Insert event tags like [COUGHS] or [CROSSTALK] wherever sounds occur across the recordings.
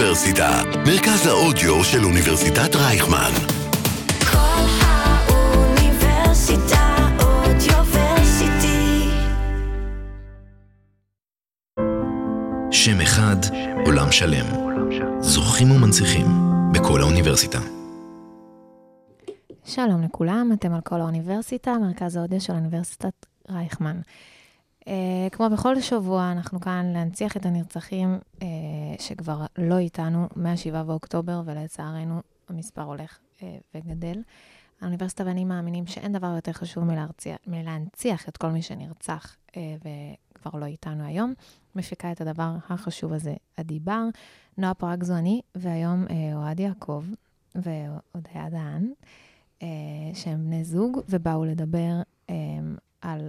האוניברסיטה, מרכז האודיו של אוניברסיטת רייכמן. כל האוניברסיטה אודיוורסיטי. שם אחד, עולם שלם. זוכים ומנציחים בכל האוניברסיטה. שלום לכולם, אתם על כל האוניברסיטה, מרכז האודיו של אוניברסיטת רייכמן. Uh, כמו בכל שבוע, אנחנו כאן להנציח את הנרצחים uh, שכבר לא איתנו מ-7 באוקטובר, ולצערנו המספר הולך uh, וגדל. האוניברסיטה ואני מאמינים שאין דבר יותר חשוב מלהרציח, מלהנציח את כל מי שנרצח uh, וכבר לא איתנו היום. מפיקה את הדבר החשוב הזה, עדי בר, נועה פרג זו אני, והיום uh, אוהד יעקב והודיה דהן. אה, שהם בני זוג, ובאו לדבר אה, על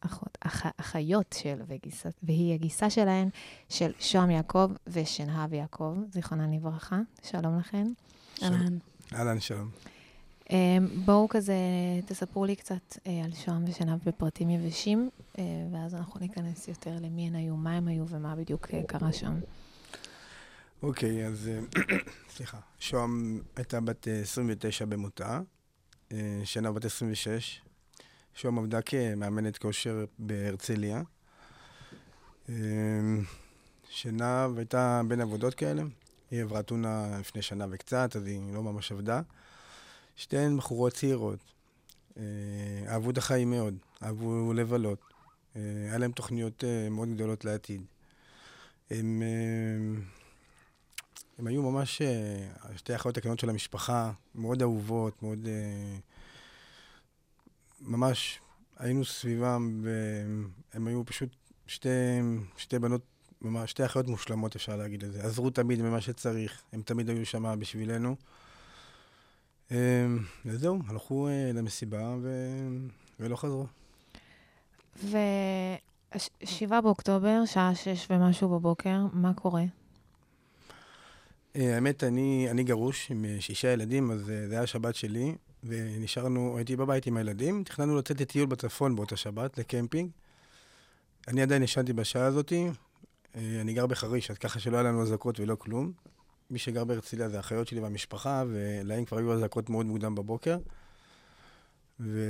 אחות, אח, אחיות של, וגיסה, והיא הגיסה שלהן, של שוהם יעקב ושנהב יעקב, זיכרונן לברכה. שלום לכן. אהלן. אהלן, שלום. אה, בואו כזה, תספרו לי קצת אה, על שוהם ושנהב בפרטים יבשים, אה, ואז אנחנו ניכנס יותר למי הן היו, מה הם היו ומה בדיוק אה, קרה שם. אוקיי, אז אה, [COUGHS] סליחה. שוהם הייתה בת אה, 29 במותה, שנה בת 26. שוהם עבדה כמאמנת כושר בהרצליה. אה, שנהב הייתה בין עבודות כאלה. היא עברה טונה לפני שנה וקצת, אז היא לא ממש עבדה. שתיהן בחורות צעירות. אה, אהבו את החיים מאוד, אהבו לבלות. אה, היה להם תוכניות אה, מאוד גדולות לעתיד. הם... הם היו ממש שתי האחיות הקטנות של המשפחה, מאוד אהובות, מאוד... ממש היינו סביבם, והם היו פשוט שתי, שתי בנות, ממש שתי אחיות מושלמות, אפשר להגיד את זה. עזרו תמיד במה שצריך, הם תמיד היו שם בשבילנו. אה, וזהו, הלכו אה, למסיבה ו... ולא חזרו. ו-7 באוקטובר, שעה שש ומשהו בבוקר, מה קורה? אה, האמת, אני, אני גרוש עם אה, שישה ילדים, אז זה היה שבת שלי, ונשארנו, הייתי בבית עם הילדים, תכננו לצאת לטיול בצפון באותה שבת, לקמפינג. אני עדיין ישנתי בשעה הזאתי, אה, אני גר בחריש, אז ככה שלא היה לנו אזעקות ולא כלום. מי שגר בהרצליה זה האחיות שלי והמשפחה, ולהם כבר היו אזעקות מאוד מוקדם בבוקר. ו...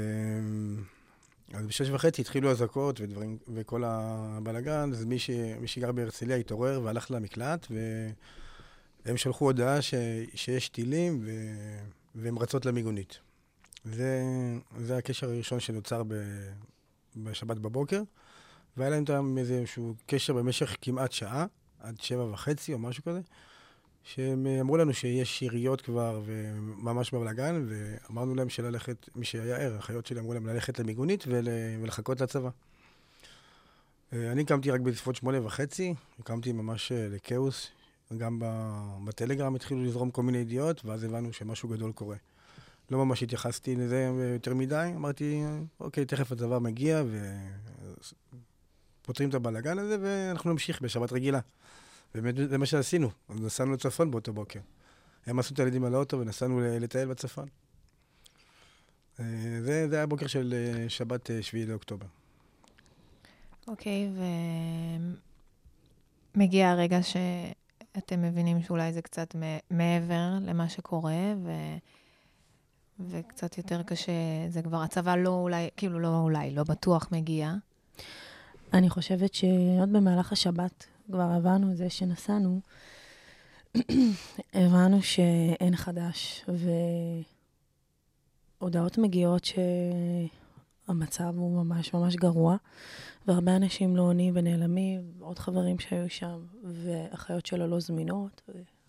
אז בשש וחצי התחילו אזעקות ודברים, וכל הבלאגן, אז מי, ש... מי שגר בהרצליה התעורר והלך למקלט, והם שלחו הודעה ש... שיש טילים ו... והם רצות למיגונית. זה, זה הקשר הראשון שנוצר ב... בשבת בבוקר, והיה להם איתם איזשהו קשר במשך כמעט שעה, עד שבע וחצי או משהו כזה, שהם אמרו לנו שיש יריות כבר וממש בבלאגן, ואמרנו להם שללכת, מי שהיה ער, האחיות שלי אמרו להם ללכת למיגונית ול... ולחכות לצבא. אה, אני קמתי רק בסביבות שמונה וחצי, קמתי ממש אה, לכאוס, גם בטלגרם התחילו לזרום כל מיני ידיעות, ואז הבנו שמשהו גדול קורה. לא ממש התייחסתי לזה יותר מדי, אמרתי, אוקיי, תכף הצבא מגיע ופותרים את הבלאגן הזה, ואנחנו נמשיך בשבת רגילה. באמת, זה מה שעשינו, נסענו לצפון באותו בוקר. הם עשו את הילדים על האוטו ונסענו לטייל בצפון. אה, זה, זה היה בוקר של אה, שבת אה, שביעי לאוקטובר. אוקיי, ומגיע הרגע שאתם מבינים שאולי זה קצת מעבר למה שקורה, ו... וקצת יותר קשה, זה כבר הצבא לא אולי, כאילו לא אולי, לא בטוח מגיע. אני חושבת שעוד במהלך השבת כבר הבנו את זה שנסענו, [CLEARS THROAT] הבנו שאין חדש, והודעות מגיעות שהמצב הוא ממש ממש גרוע, והרבה אנשים לא עונים ונעלמים, עוד חברים שהיו שם, ואחיות שלו לא זמינות,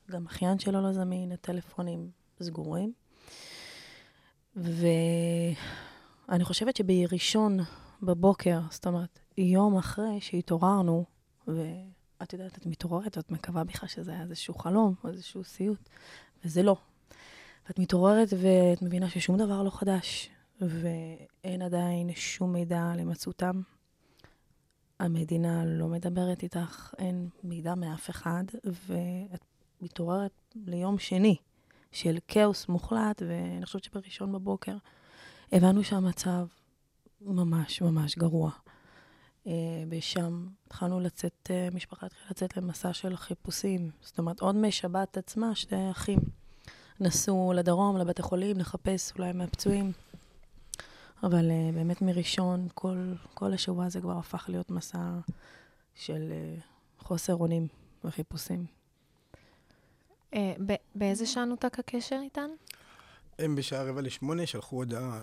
וגם אחיין שלו לא זמין, הטלפונים סגורים. ואני חושבת שבראשון בבוקר, זאת אומרת, יום אחרי שהתעוררנו, ואת יודעת, את מתעוררת ואת מקווה בכלל שזה היה איזשהו חלום או איזשהו סיוט, וזה לא. ואת מתעוררת ואת מבינה ששום דבר לא חדש, ואין עדיין שום מידע על הימצאותם. המדינה לא מדברת איתך, אין מידע מאף אחד, ואת מתעוררת ליום שני של כאוס מוחלט, ואני חושבת שבראשון בבוקר הבנו שהמצב ממש ממש גרוע. אה, ושם התחלנו לצאת, אה, משפחה התחילה לצאת למסע של חיפושים. זאת אומרת, עוד משבת עצמה, שתי אחים נסעו לדרום, לבתי חולים, לחפש אולי מהפצועים. אבל אה, באמת מראשון, כל, כל השבוע הזה כבר הפך להיות מסע של אה, חוסר אונים וחיפושים. ב- באיזה שעה נותק הקשר איתן? הם בשעה רבע לשמונה שלחו הודעה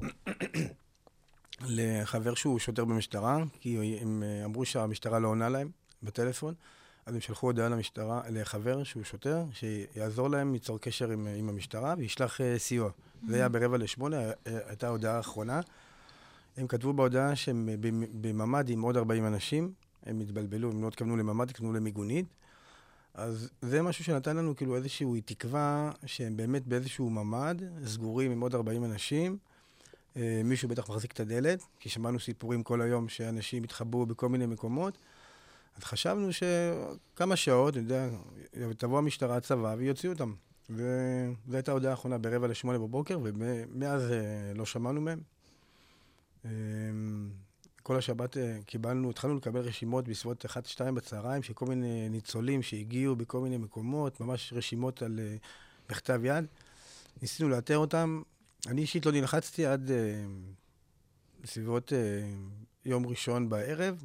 [COUGHS] לחבר שהוא שוטר במשטרה, כי הם אמרו שהמשטרה לא עונה להם בטלפון, אז הם שלחו הודעה למשטרה, לחבר שהוא שוטר, שיעזור להם ליצור קשר עם, עם המשטרה וישלח uh, סיוע. זה היה ברבע לשמונה, אה, הייתה ההודעה האחרונה. הם כתבו בהודעה שהם במ- בממ"ד עם עוד 40 אנשים, הם התבלבלו, הם לא התכוונו לממ"ד, התכוונו למיגונית. אז זה משהו שנתן לנו כאילו איזושהי תקווה שהם באמת באיזשהו ממ"ד, סגורים עם עוד 40 אנשים. אה, מישהו בטח מחזיק את הדלת, כי שמענו סיפורים כל היום שאנשים התחבאו בכל מיני מקומות. אז חשבנו שכמה שעות, אני יודע, תבוא המשטרה, הצבא, ויוציאו אותם. וזו הייתה ההודעה האחרונה ברבע לשמונה בבוקר, ומאז אה, לא שמענו מהם. אה, כל השבת אה, קיבלנו, התחלנו לקבל רשימות בסביבות 1-2 בצהריים של כל מיני ניצולים שהגיעו בכל מיני מקומות, ממש רשימות על אה, בכתב יד. ניסינו לאתר אותם. אני אישית לא נלחצתי עד אה, בסביבות אה, יום ראשון בערב,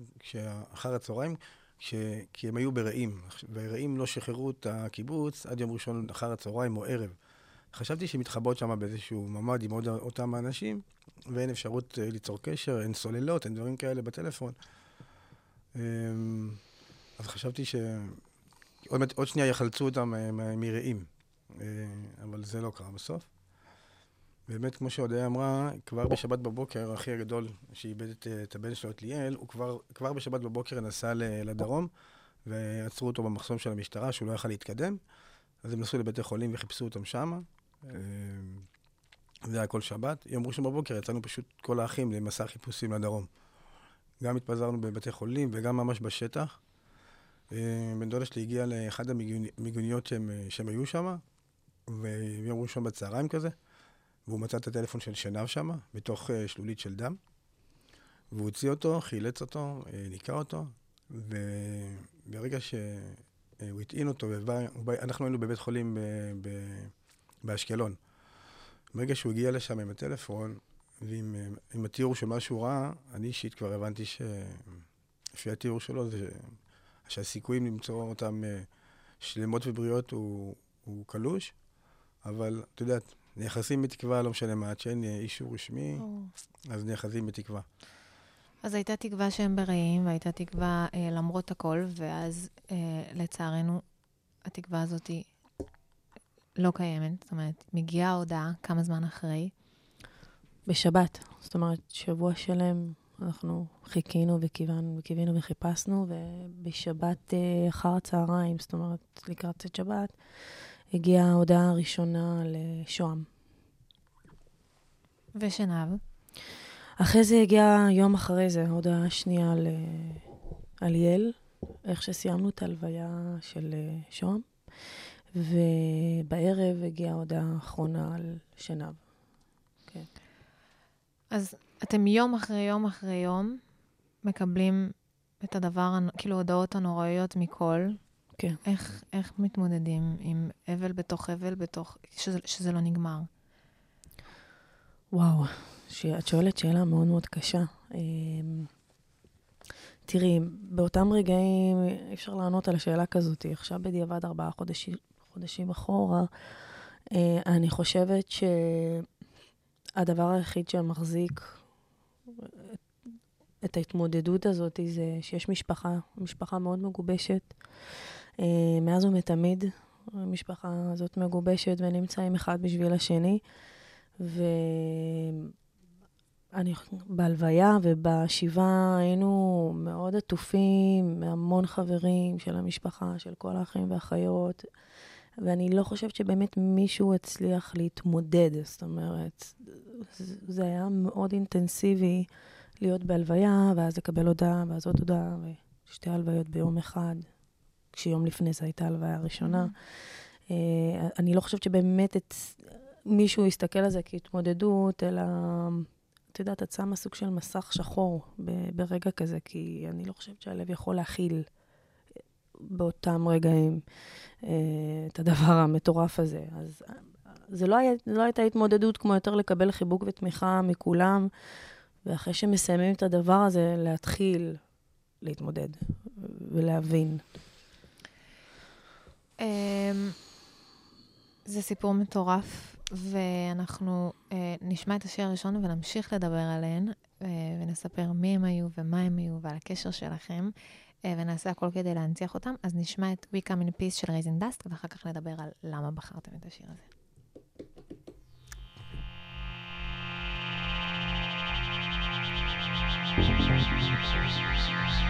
אחר הצהריים, כש, כי הם היו ברעים, ורעים לא שחררו את הקיבוץ עד יום ראשון אחר הצהריים או ערב. חשבתי שהן מתחבאות שם באיזשהו ממ"ד עם עוד אותם האנשים, ואין אפשרות אה, ליצור קשר, אין סוללות, אין דברים כאלה בטלפון. אמ, אז חשבתי ש... עוד, עוד שנייה יחלצו אותם אה, מרעים, אה, אבל זה לא קרה בסוף. באמת, כמו שהודיה אמרה, כבר בשבת בבוקר, אחי הגדול שאיבד את, אה, את הבן שלו, את ליאל, הוא כבר, כבר בשבת בבוקר נסע לדרום, ועצרו אותו במחסום של המשטרה, שהוא לא יכל להתקדם. אז הם נסעו לבתי חולים וחיפשו אותם שם. זה היה כל שבת. יום ראשון בבוקר יצאנו פשוט כל האחים למסע חיפושים לדרום. גם התפזרנו בבתי חולים וגם ממש בשטח. אה, בן דודה שלי הגיע לאחד המיגוניות שהם, אה, שהם היו שם, ויום ראשון בצהריים כזה, והוא מצא את הטלפון של שנהב שם, בתוך אה, שלולית של דם. והוא הוציא אותו, חילץ אותו, אה, ניקה אותו, וברגע שהוא הטעין אותו, אנחנו היינו בבית חולים ב, ב, באשקלון. ברגע שהוא הגיע לשם עם הטלפון, ועם אה, עם התיאור של מה שהוא ראה, אני אישית כבר הבנתי שלפי התיאור שלו, זה שהסיכויים למצוא אותם אה, שלמות ובריאות הוא, הוא קלוש, אבל את יודעת, נאחזים בתקווה, לא משנה מה, עד שאין אה, אישור רשמי, אז נאחזים בתקווה. אז הייתה תקווה שהם ברעים, והייתה תקווה אה, למרות הכל, ואז אה, לצערנו, התקווה הזאת היא לא קיימת. זאת אומרת, מגיעה ההודעה כמה זמן אחרי. בשבת. זאת אומרת, שבוע שלם אנחנו חיכינו וקיווינו וקיווינו וחיפשנו, ובשבת אה, אחר הצהריים, זאת אומרת, לקראת שבת, הגיעה ההודעה הראשונה לשוהם. ושנהב. אחרי זה הגיעה יום אחרי זה, ההודעה השנייה על, אה, על יל, איך שסיימנו את ההלוויה של אה, שוהם, ובערב הגיעה ההודעה האחרונה על שנהב. אז אתם יום אחרי יום אחרי יום מקבלים את הדבר, כאילו, ההודעות הנוראיות מכל. כן. איך, איך מתמודדים עם אבל בתוך אבל, בתוך... שזה, שזה לא נגמר? וואו. את שואלת שאלה מאוד מאוד קשה. אמ, תראי, באותם רגעים אי אפשר לענות על השאלה כזאת. עכשיו בדיעבד ארבעה חודשים, חודשים אחורה, אה, אני חושבת שהדבר היחיד שמחזיק את ההתמודדות הזאת זה שיש משפחה, משפחה מאוד מגובשת. אה, מאז ומתמיד המשפחה הזאת מגובשת ונמצאים אחד בשביל השני. ואני, בהלוויה ובשבעה היינו מאוד עטופים מהמון חברים של המשפחה, של כל האחים והאחיות, ואני לא חושבת שבאמת מישהו הצליח להתמודד, זאת אומרת, זה היה מאוד אינטנסיבי להיות בהלוויה, ואז לקבל הודעה, ואז עוד הודעה, ושתי הלוויות ביום אחד, כשיום לפני זה הייתה הלוויה הראשונה. אה, אני לא חושבת שבאמת את, מישהו יסתכל על זה כהתמודדות, אלא, את יודעת, את שמה סוג של מסך שחור ברגע כזה, כי אני לא חושבת שהלב יכול להכיל באותם רגעים אה, את הדבר המטורף הזה. אז אה, זה לא, היה, לא הייתה התמודדות כמו יותר לקבל חיבוק ותמיכה מכולם, ואחרי שמסיימים את הדבר הזה, להתחיל להתמודד ולהבין. אמ, זה סיפור מטורף, ואנחנו אה, נשמע את השיר הראשון ונמשיך לדבר עליהן, אה, ונספר מי הם היו ומה הם היו ועל הקשר שלכם, אה, ונעשה הכל כדי להנציח אותם. אז נשמע את We Come in Peace של רייזן דאסט, ואחר כך נדבר על למה בחרתם את השיר הזה. Thank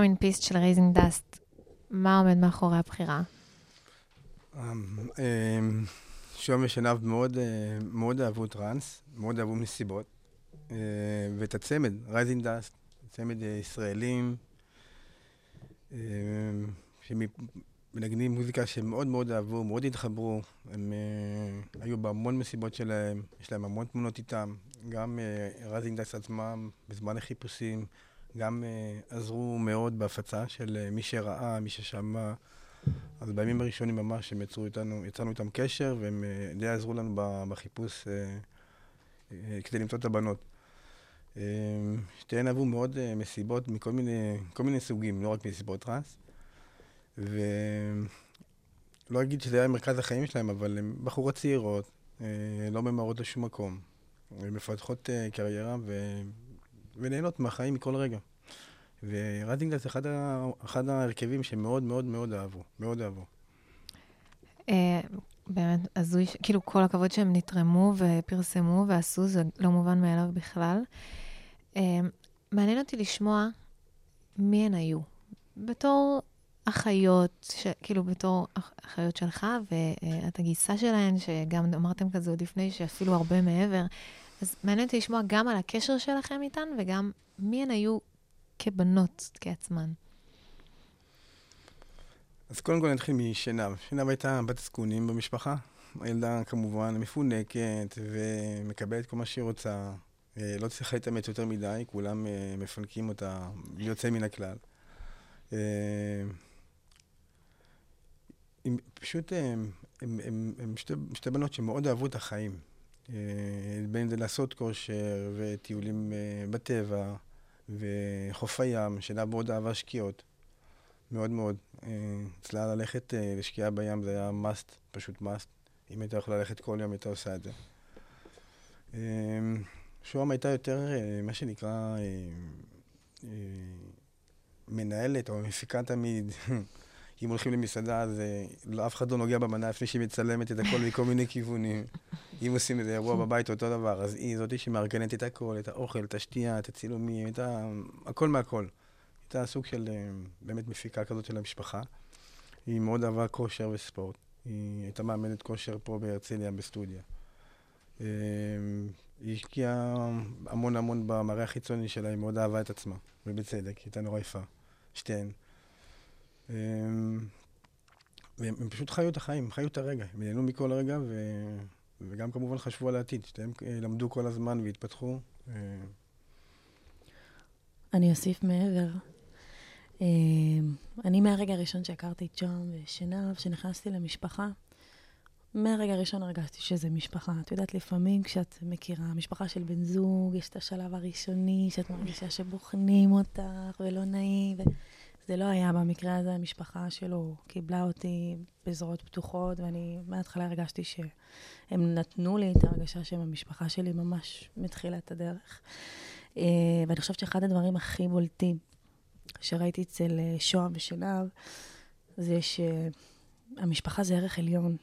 Come in Peace של Rising Dust, מה עומד מאחורי הבחירה? אמ, שוהם ושנהב מאוד, אה, מאוד אהבו טראנס, מאוד אהבו מסיבות. אה, ואת הצמד, Rising Dust, צמד אה, ישראלים, שמנגנים מוזיקה שהם מאוד מאוד אהבו, מאוד התחברו. הם היו בהמון מסיבות שלהם, יש להם המון תמונות איתם. גם Rising Dust עצמם, בזמן החיפושים, גם אה, עזרו מאוד בהפצה של אה, מי שראה, מי ששמע. אז בימים הראשונים ממש הם יצרו איתנו, יצרנו איתם קשר, והם אה, די עזרו לנו בחיפוש אה, אה, כדי למצוא את הבנות. אה, שתיהן אהבו מאוד אה, מסיבות מכל מיני, כל מיני סוגים, לא רק מסיבות טראנס. ולא אגיד שזה היה מרכז החיים שלהם, אבל הן בחורות צעירות, אה, לא ממהרות לשום מקום. הן מפתחות אה, קריירה ו... ונהנות מהחיים מכל רגע. ורדינגלס זה אחד, ה... אחד ההרכבים שמאוד מאוד מאוד אהבו, מאוד אהבו. אה, באמת הזוי, כאילו כל הכבוד שהם נתרמו ופרסמו ועשו, זה לא מובן מאליו בכלל. אה, מעניין אותי לשמוע מי הן היו. בתור אחיות, ש... כאילו בתור אח- אחיות שלך, ואת הגיסה שלהן, שגם אמרתם כזה עוד לפני, שאפילו הרבה מעבר. אז מעניין אותי לשמוע גם על הקשר שלכם איתן, וגם מי הן היו כבנות, כעצמן. אז קודם כל נתחיל משנב. שנב הייתה בת זקונים במשפחה. הילדה כמובן מפונקת ומקבלת כל מה שהיא רוצה. אה, לא צריכה להתאמץ יותר מדי, כולם אה, מפנקים אותה יוצא מן הכלל. אה, הם פשוט, אה, הם, הם, הם, הם שתי, שתי בנות שמאוד אהבו את החיים. אה, בין זה לעשות כושר וטיולים אה, בטבע וחוף הים, שנב מאוד אהבה שקיעות. מאוד מאוד. אה, אצלה ללכת לשקיעה בים זה היה must, פשוט must. אם הייתה יכולה ללכת כל יום, הייתה עושה את זה. שוהם הייתה יותר, מה שנקרא, מנהלת או מפיקה תמיד. [LAUGHS] אם הולכים למסעדה, אז אה, לא, אף אחד לא נוגע במנה לפני שהיא מצלמת את הכל מכל מיני כיוונים. [LAUGHS] אם עושים איזה אירוע בבית, אותו דבר. אז היא זאתי שמארגנת את הכל, את האוכל, את השתייה, את הצילומים, את ה... הכל מהכל. הייתה סוג של אה, באמת מפיקה כזאת של המשפחה. היא מאוד אהבה כושר וספורט. היא הייתה מאמנת כושר פה בהרצליה בסטודיה. אה, היא השקיעה המון המון במראה החיצוני שלה, היא מאוד אהבה את עצמה, ובצדק, היא הייתה נורא יפה, שתיהן. אה, והם הם פשוט חיו את החיים, חיו את הרגע, הם נהנו מכל רגע, ו... וגם כמובן חשבו על העתיד, שתיהם אה, למדו כל הזמן והתפתחו. אה, אני אוסיף מעבר. אה, אני מהרגע הראשון שהכרתי את ג'ון ושנהב, שנכנסתי למשפחה, מהרגע הראשון הרגשתי שזה משפחה. את יודעת, לפעמים כשאת מכירה משפחה של בן זוג, יש את השלב הראשוני, שאת מרגישה שבוחנים אותך ולא נעים, וזה לא היה במקרה הזה, המשפחה שלו קיבלה אותי בזרועות פתוחות, ואני מההתחלה הרגשתי שהם נתנו לי את ההרגשה שהם המשפחה שלי ממש מתחילת הדרך. אה, ואני חושבת שאחד הדברים הכי בולטים שראיתי אצל אה, שוהם ושנהב, זה שהמשפחה זה ערך עליון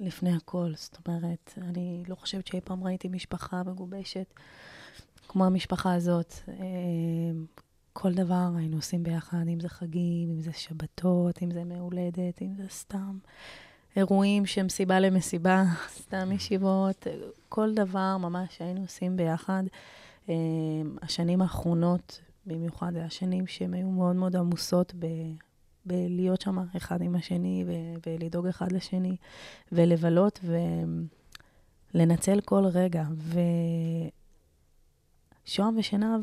לפני הכל. זאת אומרת, אני לא חושבת שאי פעם ראיתי משפחה מגובשת כמו המשפחה הזאת. כל דבר היינו עושים ביחד, אם זה חגים, אם זה שבתות, אם זה מהולדת, אם זה סתם אירועים שהם סיבה למסיבה, [LAUGHS] סתם ישיבות, כל דבר ממש היינו עושים ביחד. אה, השנים האחרונות, במיוחד, זה השנים שהן היו מאוד מאוד עמוסות ב... בלהיות שם אחד עם השני ו- ולדאוג אחד לשני ולבלות ולנצל כל רגע. ושוהם ושנהב,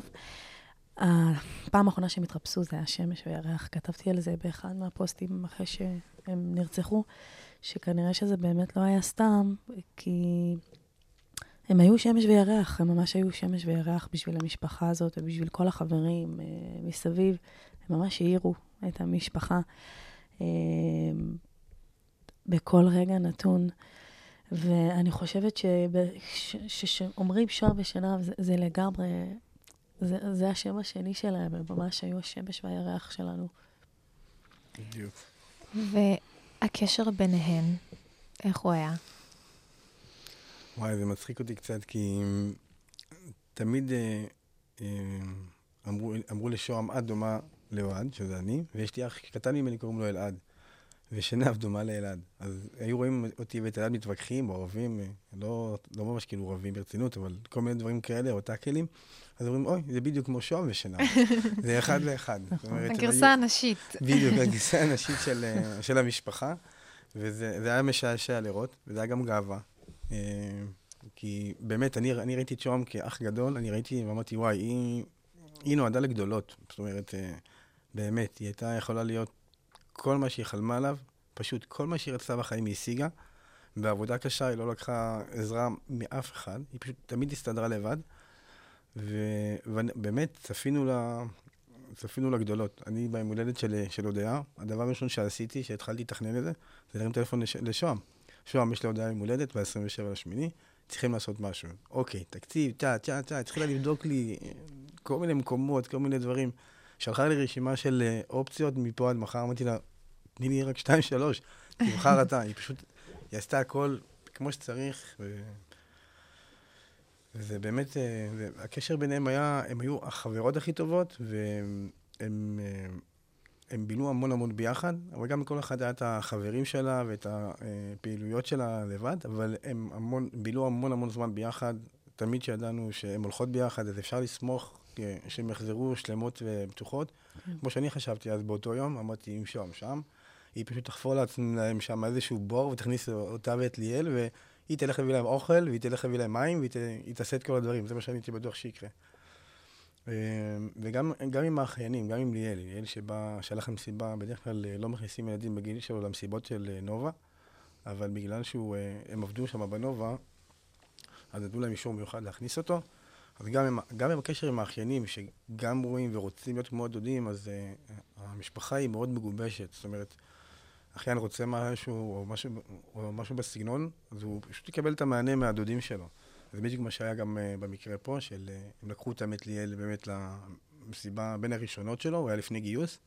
הפעם האחרונה שהם התרפסו זה היה שמש וירח. כתבתי על זה באחד מהפוסטים אחרי שהם נרצחו, שכנראה שזה באמת לא היה סתם, כי הם היו שמש וירח, הם ממש היו שמש וירח בשביל המשפחה הזאת ובשביל כל החברים אה, מסביב. הם ממש האירו את המשפחה אה, בכל רגע נתון. ואני חושבת שכשאומרים שוהם ושנהב, זה, זה לגמרי, זה, זה השם השני שלהם, הם ממש היו השמש והירח שלנו. בדיוק. והקשר ביניהן, איך הוא היה? וואי, זה מצחיק אותי קצת, כי תמיד אה, אה, אמרו, אמרו לשוהם, את דומה לאוהד, שזה אני, ויש לי אח קטן ממני, קוראים לו אלעד. ושנב דומה לאלעד. אז היו רואים אותי ואת אלעד מתווכחים, או רבים, אה, לא, לא ממש כאילו רבים ברצינות, אבל כל מיני דברים כאלה, או טאקלים. אז אומרים, אוי, זה בדיוק כמו שוהם ושנב. [LAUGHS] זה אחד לאחד. הם הגרסה הנשית. בדיוק, [LAUGHS] הגרסה הנשית של, אה, של המשפחה, וזה זה היה משעשע לראות, וזה היה גם גאווה. אה, כי באמת, אני, אני ראיתי את שוהם כאח גדול, אני ראיתי ואמרתי, וואי, היא, היא נועדה לגדולות. זאת אומרת, באמת, היא הייתה יכולה להיות כל מה שהיא חלמה עליו, פשוט כל מה שהיא רצתה בחיים היא השיגה. בעבודה קשה היא לא לקחה עזרה מאף אחד, היא פשוט תמיד הסתדרה לבד. ו- ובאמת, צפינו לה, צפינו לגדולות. אני ביום הולדת של, של הודיה, הדבר הראשון שעשיתי, שהתחלתי לתכנן את זה, זה להרים טלפון לש, לשוהם. שוהם, יש לה הודיה יום הולדת ב-27 לשמיני, צריכים לעשות משהו. אוקיי, תקציב, טה, טה, טה, התחילה לבדוק לי כל מיני מקומות, כל מיני דברים. שלחה לי רשימה של אה, אופציות מפה עד מחר, אמרתי לה, תני לי רק שתיים, שלוש, תבחר אתה. היא פשוט, היא עשתה הכל כמו שצריך, ו... וזה באמת, אה, זה, הקשר ביניהם היה, הם היו החברות הכי טובות, והם הם, אה, בילו המון המון ביחד, אבל גם לכל אחד היה את החברים שלה ואת הפעילויות שלה לבד, אבל הם המון, בילו המון המון זמן ביחד, תמיד שידענו שהן הולכות ביחד, אז אפשר לסמוך שהם יחזרו שלמות ובטוחות. כמו שאני חשבתי אז באותו יום, אמרתי, אם שם, שם. היא פשוט תחפור להם שם איזשהו בור ותכניס אותה ואת ליאל, והיא תלך להביא להם אוכל, והיא תלך להביא להם מים, והיא תעשה את כל הדברים. זה מה שאני הייתי בטוח שיקרה. אה, וגם גם עם האחיינים, גם עם ליאל, ליאל שבא, שהלך למסיבה, בדרך כלל אה, לא מכניסים ילדים בגיל שלו למסיבות של אה, נובה, אבל בגלל שהם עבדו שם בנובה, אז נתנו להם אישור מיוחד להכניס אותו. אז גם עם, גם עם הקשר עם האחיינים, שגם רואים ורוצים להיות כמו הדודים, אז uh, המשפחה היא מאוד מגובשת. זאת אומרת, אחיין רוצה משהו או משהו, או משהו בסגנון, אז הוא פשוט יקבל את המענה מהדודים שלו. זה בדיוק מה שהיה גם uh, במקרה פה, של uh, הם לקחו את ליאל באמת למסיבה בין הראשונות שלו, הוא היה לפני גיוס,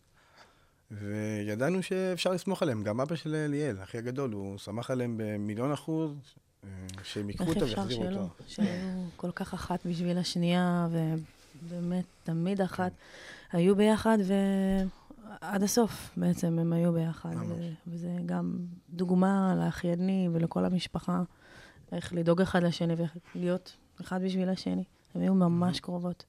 וידענו שאפשר לסמוך עליהם. גם אבא של ליאל, אחי הגדול, הוא סמך עליהם במיליון אחוז, שהם ייקחו איך אותו אפשר ויחזירו שלא? אותו. שהיו כל כך אחת בשביל השנייה, ובאמת תמיד אחת. היו ביחד, ועד הסוף בעצם הם היו ביחד. ממש. ו- וזה גם דוגמה לאחיינים ולכל המשפחה, איך לדאוג אחד לשני ולהיות אחד בשביל השני. הם היו ממש קרובות.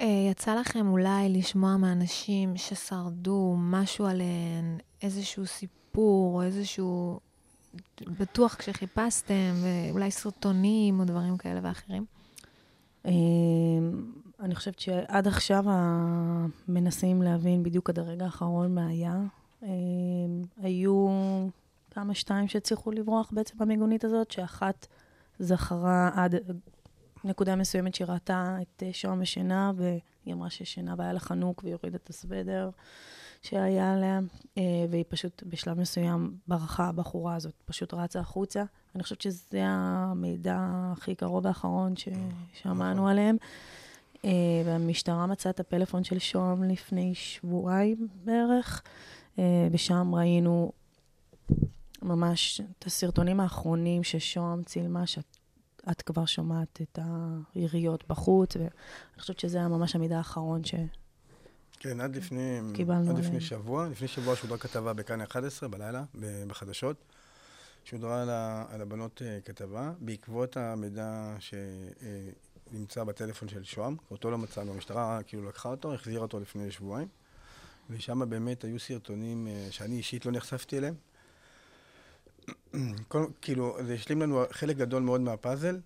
אה, יצא לכם אולי לשמוע מאנשים ששרדו משהו עליהן, איזשהו סיפור או איזשהו... בטוח כשחיפשתם, ואולי סרטונים או דברים כאלה ואחרים? אמ, אני חושבת שעד עכשיו מנסים להבין בדיוק עד הרגע האחרון מה היה. אמ, היו כמה שתיים שהצליחו לברוח בעצם במיגונית הזאת, שאחת זכרה עד נקודה מסוימת שהיא ראתה את שוהם ישנה, והיא אמרה שישנה והיה לה חנוק והיא הורידה את הסוודר שהיה עליה, אה, והיא פשוט בשלב מסוים ברחה, הבחורה הזאת פשוט רצה החוצה. אני חושבת שזה המידע הכי קרוב האחרון ששמענו נכון. עליהם. אה, והמשטרה מצאה את הפלאפון של שוהם לפני שבועיים בערך, אה, ושם ראינו ממש את הסרטונים האחרונים ששוהם צילמה, שאת את כבר שומעת את היריות בחוץ, ואני חושבת שזה היה ממש המידע האחרון ש... כן, עד לפני, קיבלנו עד לפני. שבוע. לפני שבוע שודרה כתבה בכאן 11 בלילה, בחדשות. שודרה על, ה, על הבנות uh, כתבה, בעקבות המידע שנמצא בטלפון של שוהם. אותו לא מצאנו, המשטרה כאילו לקחה אותו, החזירה אותו לפני שבועיים. ושם באמת היו סרטונים uh, שאני אישית לא נחשפתי אליהם. [CLEARS THROAT] כל, כאילו, זה השלים לנו חלק גדול מאוד מהפאזל,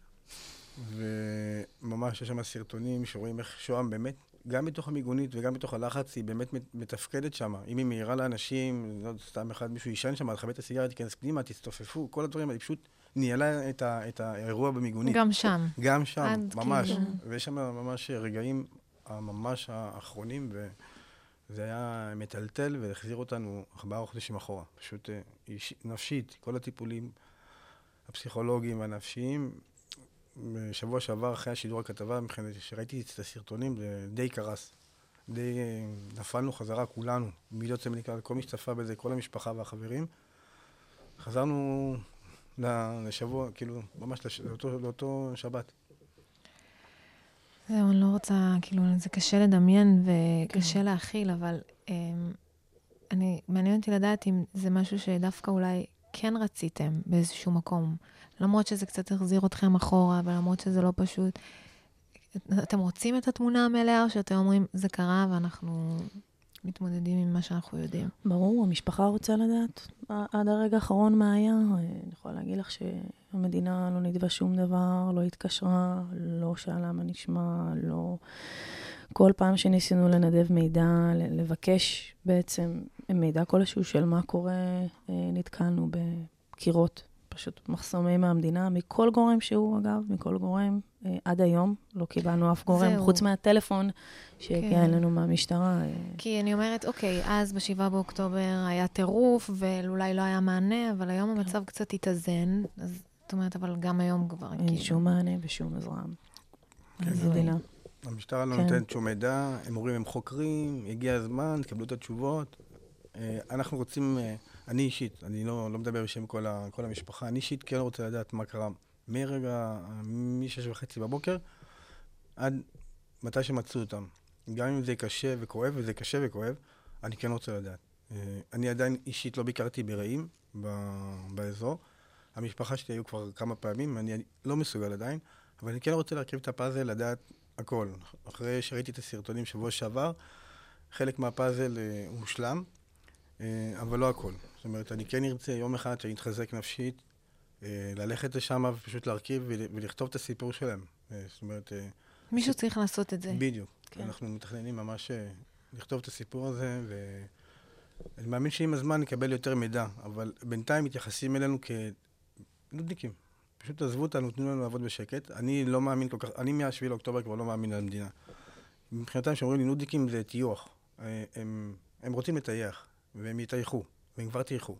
וממש יש שם סרטונים שרואים איך שוהם באמת, גם בתוך המיגונית וגם בתוך הלחץ, היא באמת מת- מתפקדת שם. אם היא מעירה לאנשים, לא סתם אחד, מישהו יישן שם, תכבה את הסיגריה, תיכנס פנימה, תצטופפו, כל הדברים, היא פשוט ניהלה את, ה, את האירוע במיגונית. גם שם. גם שם, עד ממש. כאילו. ויש שם ממש רגעים הממש האחרונים, וזה היה מטלטל והחזיר אותנו ארבעה חודשים אחורה. פשוט אה, נפשית, כל הטיפולים הפסיכולוגיים והנפשיים. בשבוע שעבר, אחרי השידור הכתבה, מבחינת שראיתי את הסרטונים, זה די קרס. די נפלנו חזרה כולנו, יוצא מן הכלל, כל מי שצפה בזה, כל המשפחה והחברים. חזרנו לשבוע, כאילו, ממש לש- לאותו, לאותו שבת. זהו, אני לא רוצה, כאילו, זה קשה לדמיין וקשה להכיל, אבל אמ, אני, מעניין אותי לדעת אם זה משהו שדווקא אולי כן רציתם באיזשהו מקום, למרות שזה קצת החזיר אתכם אחורה, ולמרות שזה לא פשוט. אתם רוצים את התמונה המלאה, או שאתם אומרים, זה קרה ואנחנו מתמודדים עם מה שאנחנו יודעים? ברור, המשפחה רוצה לדעת עד הרגע האחרון מה היה. אני יכולה להגיד לך שהמדינה לא נדבה שום דבר, לא התקשרה, לא שאלה מה נשמע, לא... כל פעם שניסינו לנדב מידע, לבקש בעצם מידע כלשהו של מה קורה, אה, נתקלנו בקירות, פשוט מחסומים מהמדינה, מכל גורם שהוא, אגב, מכל גורם. אה, עד היום לא קיבלנו אף גורם, זהו. חוץ מהטלפון שהגיע כן. אלינו מהמשטרה. אה, כי אני אומרת, אוקיי, אז ב-7 באוקטובר היה טירוף, ואולי לא היה מענה, אבל היום המצב קצת התאזן, אז זאת אומרת, אבל גם היום כבר, אין כאילו. שום מענה ושום עזרה. כן, אז מדינה. המשטרה לא כן. נותנת שום מידע, הם אומרים הם חוקרים, הגיע הזמן, תקבלו את התשובות. אה, אנחנו רוצים, אה, אני אישית, אני לא, לא מדבר בשם כל, ה, כל המשפחה, אני אישית כן רוצה לדעת מה קרה מרגע, מ-6 וחצי בבוקר עד מתי שמצאו אותם. גם אם זה קשה וכואב, וזה קשה וכואב, אני כן רוצה לדעת. אה, אני עדיין אישית לא ביקרתי ברעים ב- באזור. המשפחה שלי היו כבר כמה פעמים, אני לא מסוגל עדיין, אבל אני כן רוצה להרכיב את הפאזל, לדעת הכל. אחרי שראיתי את הסרטונים שבוע שעבר, חלק מהפאזל אה, הושלם, אה, אבל לא הכל. זאת אומרת, אני כן ארצה יום אחד שאני אתחזק נפשית, אה, ללכת לשם ופשוט להרכיב ול- ולכתוב את הסיפור שלהם. זאת אומרת, מישהו צריך לעשות את זה. בדיוק. כן. אנחנו מתכננים ממש לכתוב את הסיפור הזה, ואני מאמין שעם הזמן נקבל יותר מידע, אבל בינתיים מתייחסים אלינו כנודניקים. פשוט עזבו אותנו, תנו לנו לעבוד בשקט. אני לא מאמין כל כך, אני מ-7 לאוקטובר כבר לא מאמין למדינה. מבחינתם, כשאומרים לי נודניקים זה טיוח. אה, הם, הם רוצים לטייח, והם יטייחו, והם כבר טייחו.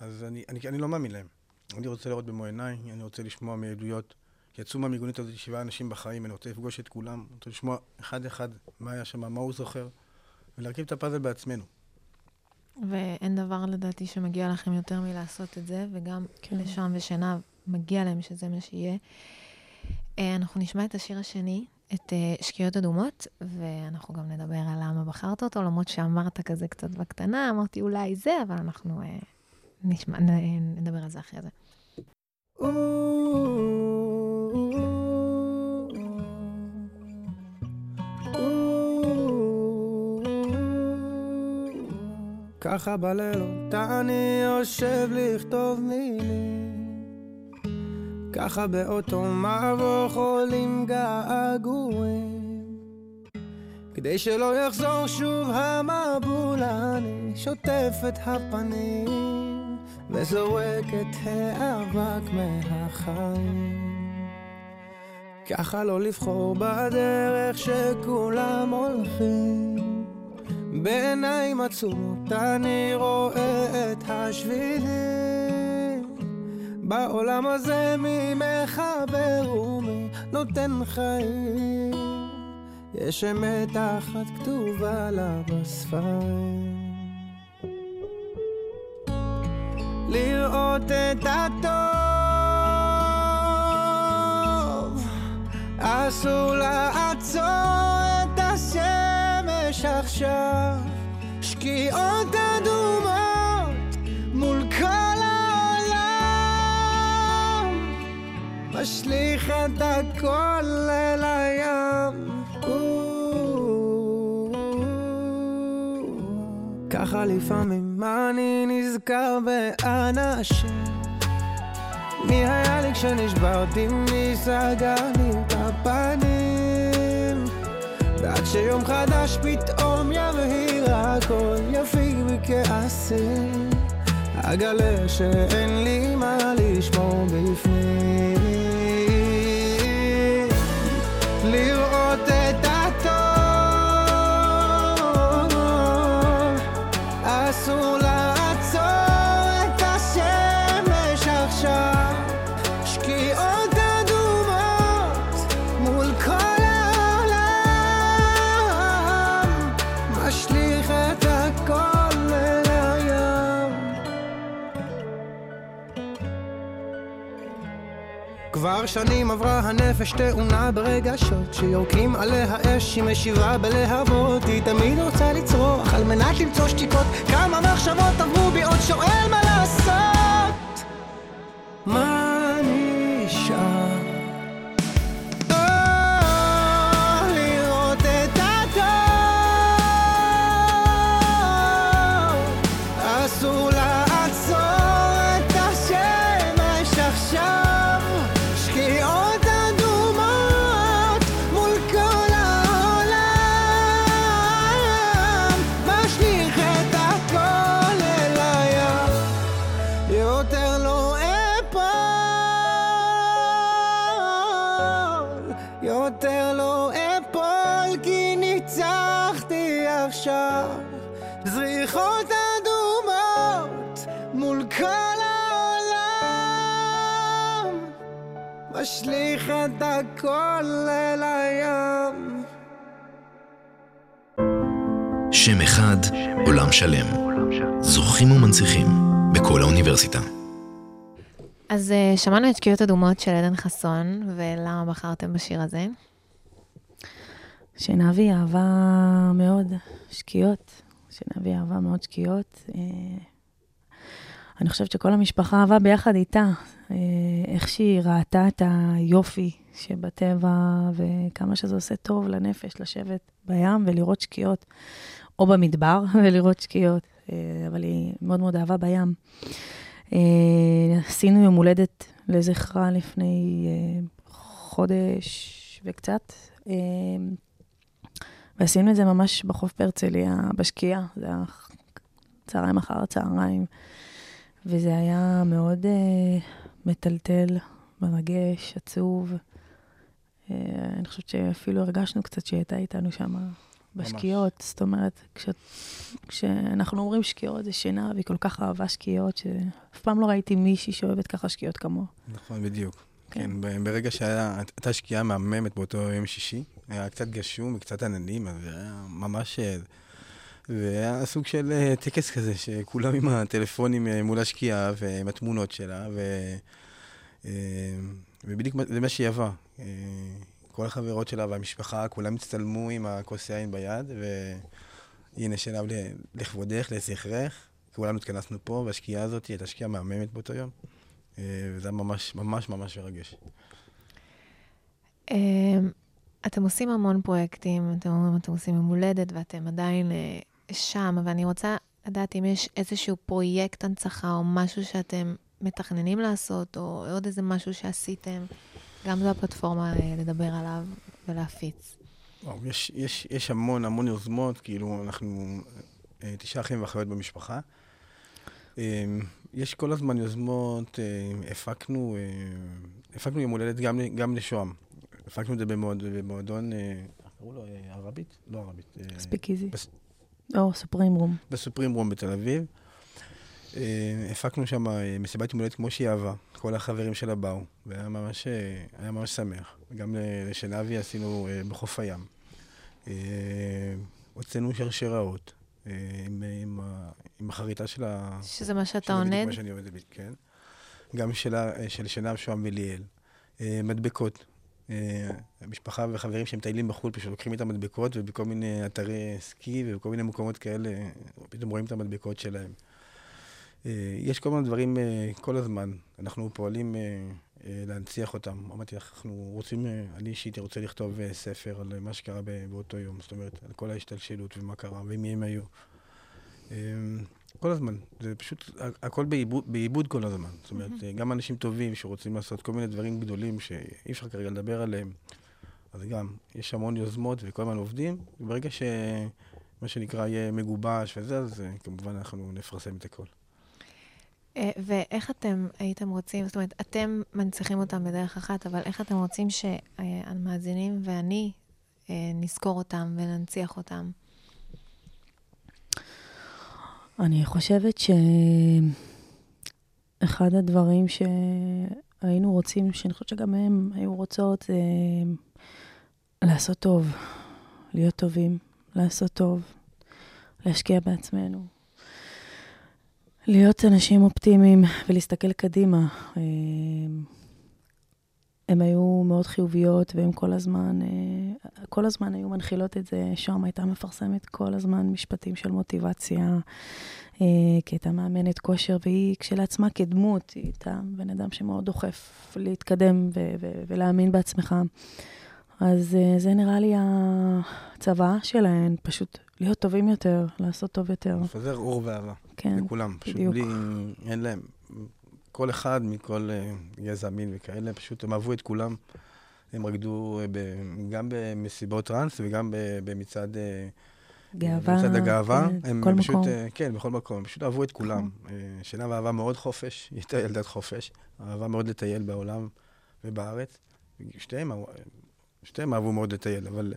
אז אני, אני, אני לא מאמין להם. אני רוצה לראות במו עיניי, אני רוצה לשמוע מעדויות. יצאו מהמיגונית הזאת שבעה אנשים בחיים, אני רוצה לפגוש את כולם, אני רוצה לשמוע אחד-אחד מה היה שם, מה הוא זוכר, ולהרכיב את הפאזל בעצמנו. ואין דבר לדעתי שמגיע לכם יותר מלעשות את זה, וגם כן. לשם ושינה מגיע להם שזה מה שיהיה. אה, אנחנו נשמע את השיר השני, את אה, שקיעות אדומות, ואנחנו גם נדבר על למה בחרת אותו, למרות שאמרת כזה קצת בקטנה, אמרתי אולי זה, אבל אנחנו אה, נשמע, נדבר על זה אחרי זה. ככה בלילות אני יושב לכתוב מילים ככה באותו מבוך עולים געגועים. כדי שלא יחזור שוב המבול אני שוטף את הפנים וזורק את האבק מהחיים. ככה לא לבחור בדרך שכולם הולכים. בעיניים עצומות אני רואה את השבילים בעולם הזה מי מחבר ומי נותן חיים? יש אמת אחת כתובה לה בספרים. לראות את הטוב אסור לעצור את השמש עכשיו. שקיעות אדומות משליך את הכל אל הים. ככה לפעמים אני נזכר באנשים. מי היה לי כשנשברתי, מי סגר לי את הפנים ועד שיום חדש פתאום יבהיר הכל יפיג מכעסים. אגלה שאין לי מה לשמור בפנים לראות את כבר שנים עברה הנפש תאונה ברגשות שיורקים עליה אש היא משיבה בלהבות. היא תמיד רוצה לצרוח על מנת למצוא שתיקות. כמה מחשבות עברו בי עוד שואל מה לעשות? מה יותר לא אפול כי ניצחתי עכשיו זריחות אדומות מול כל העולם משליך את הכל אל הים שם אחד, עולם שלם. זוכים ומנציחים בכל האוניברסיטה. אז אה, שמענו את שקיעות אדומות של עדן חסון, ולמה בחרתם בשיר הזה? שנבי אהבה מאוד שקיעות, שנבי אהבה מאוד שקיעות. אה, אני חושבת שכל המשפחה אהבה ביחד איתה, אה, איך שהיא ראתה את היופי שבטבע, וכמה שזה עושה טוב לנפש לשבת בים ולראות שקיעות, או במדבר [LAUGHS] ולראות שקיעות, אה, אבל היא מאוד מאוד אהבה בים. אה, עשינו יום הולדת לזכרה לפני אה, חודש וקצת. אה, ועשינו את זה ממש בחוף בהרצליה, בשקיעה, זה היה צהריים אחר הצהריים, וזה היה מאוד מטלטל, מרגש, עצוב. אני חושבת שאפילו הרגשנו קצת שהיא הייתה איתנו שם בשקיעות. זאת אומרת, כש, כשאנחנו אומרים שקיעות זה שינה, והיא כל כך אהבה שקיעות, שאף פעם לא ראיתי מישהי שאוהבת ככה שקיעות כמוה. נכון, בדיוק. כן. כן, ברגע שהייתה שקיעה מהממת באותו יום שישי, היה קצת גשום וקצת עננים, אז זה היה ממש... והיה סוג של אה, טקס כזה, שכולם עם הטלפונים אה, מול השקיעה ועם התמונות שלה, ו... אה, ובדיוק זה מה שהיא אהבה. אה, כל החברות שלה והמשפחה, כולם הצטלמו עם הכוס יין ביד, והנה שלב ל- לכבודך, לזכרך. כולנו התכנסנו פה, והשקיעה הזאת הייתה שקיעה מהממת באותו יום. אה, וזה היה ממש ממש ממש מרגש. אמ, אתם עושים המון פרויקטים, אתם אומרים, אתם עושים יום הולדת ואתם עדיין אה, שם, ואני רוצה לדעת אם יש איזשהו פרויקט הנצחה או משהו שאתם מתכננים לעשות, או עוד איזה משהו שעשיתם. גם זו הפלטפורמה אה, לדבר עליו ולהפיץ. וואו, יש, יש, יש המון המון יוזמות, כאילו אנחנו אה, תשעה אחים ואחיות במשפחה. אה, יש כל הזמן יוזמות, אה, הפקנו, אה, הפקנו יום הולדת גם, גם לשוהם. הפקנו את זה במועד, במועדון, אה, איך קראו לו? אה, ערבית? לא ערבית. אה, ספיק איזי. בס- או, סופרים רום. בסופרים רום בתל אביב. אה, הפקנו שם אה, מסיבת יום הולדת כמו שהיא אהבה. כל החברים שלה באו, והיה ממש, אה, היה ממש שמח. גם ל- לשנהבי עשינו בחוף הים. הוצאנו שרשראות עם, עם, עם החריטה של ה... שזה מה שאתה שזה עונד? מה שאני בדיוק, כן. גם שלה, של שנהב שוהם וליאל. מדבקות. המשפחה וחברים שמטיילים בחו"ל פשוט לוקחים איתם מדבקות ובכל מיני אתרי סקי ובכל מיני מקומות כאלה, פתאום רואים את המדבקות שלהם. אה, יש כל מיני דברים אה, כל הזמן. אנחנו פועלים אה, להנציח אותם. אמרתי לך, אנחנו רוצים, אני אישית רוצה לכתוב ספר על מה שקרה באותו יום. זאת אומרת, על כל ההשתלשלות ומה קרה ומי הם היו. כל הזמן. זה פשוט, הכל בעיבוד, בעיבוד כל הזמן. זאת אומרת, אה, גם אנשים טובים שרוצים לעשות כל מיני דברים גדולים שאי אפשר כרגע לדבר עליהם, אז גם, יש המון יוזמות וכל הזמן עובדים, וברגע ש... מה שנקרא יהיה מגובש וזה, אז כמובן אנחנו נפרסם את הכל. אה, ואיך אתם הייתם רוצים, זאת אומרת, אתם מנציחים אותם בדרך אחת, אבל איך אתם רוצים שהמאזינים ואני אה, נזכור אותם וננציח אותם? אני חושבת שאחד הדברים שהיינו רוצים, שאני חושבת שגם הם היו רוצות, זה לעשות טוב, להיות טובים, לעשות טוב, להשקיע בעצמנו, להיות אנשים אופטימיים ולהסתכל קדימה. אה, הן היו מאוד חיוביות, והן כל הזמן, אה, כל הזמן היו מנחילות את זה. שוהם הייתה מפרסמת כל הזמן משפטים של מוטיבציה, אה, כי הייתה מאמנת כושר, והיא כשלעצמה כדמות, היא הייתה בן אדם שמאוד דוחף להתקדם ו- ו- ולהאמין בעצמך. אז אה, זה נראה לי הצוואה שלהן, פשוט להיות טובים יותר, לעשות טוב יותר. לפזר אור ואהבה. כן, לכולם. פשוט בדיוק. בלי... אין להם... כל אחד מכל אה, גזע, מין וכאלה, פשוט הם אהבו את כולם. הם רקדו אה, ב- גם במסיבות טראנס וגם במצעד... אה, גאווה. במצעד הגאווה. כן, הם בכל פשוט, מקום. אה, כן, בכל מקום. הם פשוט אהבו את כולם. אה, שינה ואהבה מאוד חופש, [LAUGHS] היא הייתה ילדת חופש. אהבה מאוד לטייל בעולם ובארץ. שתיהם, שתיהם אהבו מאוד לטייל, אבל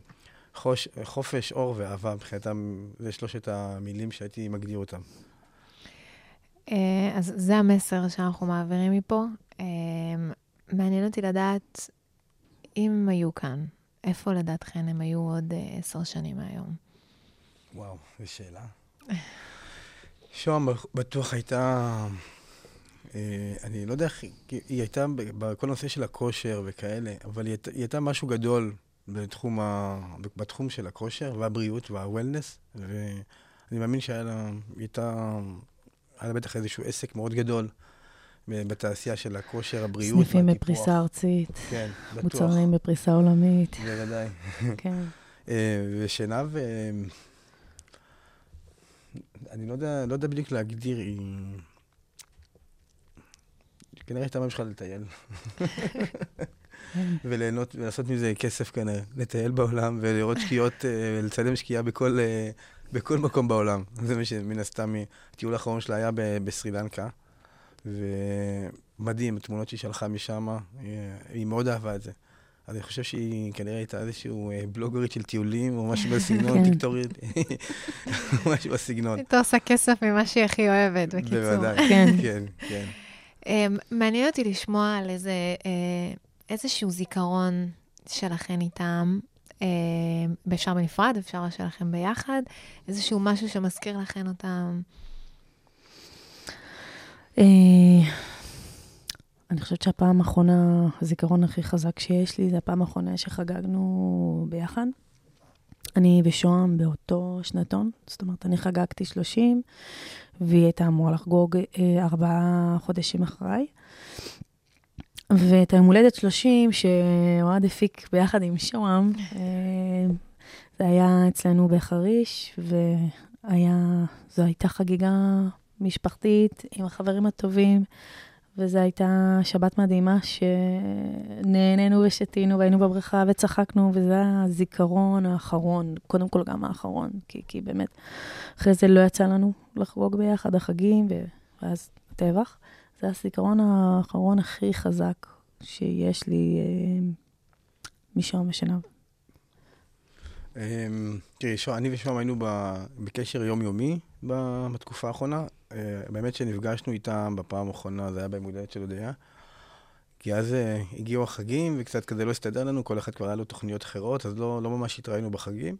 חוש, חופש, אור ואהבה, מבחינתם, זה שלושת המילים שהייתי מגדיר אותם. אה, אז זה המסר שאנחנו מעבירים מפה. אה, מעניין אותי לדעת אם הם היו כאן, איפה לדעתכן הם היו עוד אה, עשר שנים מהיום? וואו, זו שאלה. שוהם בטוח הייתה, אני לא יודע איך, היא הייתה בכל הנושא של הכושר וכאלה, אבל היא הייתה משהו גדול בתחום, ה, בתחום של הכושר והבריאות והוולנס, ואני מאמין שהיה לה, הייתה, היה לה בטח איזשהו עסק מאוד גדול ב- בתעשייה של הכושר, הבריאות סניפים והטיפוח. בפריסה ארצית, כן, בטוח. מוצרים בפריסה עולמית. בוודאי. כן. אה, ושנהב, אה, אני לא יודע, לא יודע בדיוק להגדיר, היא... כנראה הייתה ממשיכה לטייל. [LAUGHS] וליהנות, ולעשות מזה כסף כנראה. לטייל בעולם ולראות שקיעות, אה, ולצלם שקיעה בכל, אה, בכל מקום בעולם. זה מה שמן הסתם, היא- הטיול האחרון שלה היה ב- בסרי לנקה. ומדהים, התמונות שהיא שלחה משם, היא, היא מאוד אהבה את זה. אז אני חושב שהיא כנראה הייתה איזשהו אה, בלוגרית של טיולים, או משהו בסגנון, כן. טיקטורית, [LAUGHS] משהו בסגנון. הייתה עושה כסף ממה שהיא הכי אוהבת, בקיצור. בוודאי, כן. כן, כן. אמ, מעניין אותי לשמוע על איזה, אה, איזשהו זיכרון שלכם איתם. אה, אפשר בנפרד, אפשר שלכם ביחד, איזשהו משהו שמזכיר לכם אותם. אה, אני חושבת שהפעם האחרונה, הזיכרון הכי חזק שיש לי, זה הפעם האחרונה שחגגנו ביחד. אני ושוהם באותו שנתון, זאת אומרת, אני חגגתי 30, והיא הייתה אמורה לחגוג אה, ארבעה חודשים אחריי. ואת היום הולדת 30, שאוהד הפיק ביחד עם שוהם, אה, זה היה אצלנו בחריש, והיה, זו הייתה חגיגה משפחתית עם החברים הטובים, וזו הייתה שבת מדהימה שנהנינו ושתינו והיינו בבריכה וצחקנו, וזה הזיכרון האחרון, קודם כל גם האחרון, כי, כי באמת, אחרי זה לא יצא לנו לחגוג ביחד החגים, ואז הטבח. זה הזיכרון האחרון הכי חזק שיש לי אה, משם ושנב. אמ, תראי, אני ושוהם היינו בקשר יומיומי בתקופה האחרונה. אה, באמת שנפגשנו איתם בפעם האחרונה, זה היה ביום הולדת של הודיה. כי אז אה, הגיעו החגים, וקצת כזה לא הסתדר לנו, כל אחד כבר היה לו תוכניות אחרות, אז לא, לא ממש התראינו בחגים.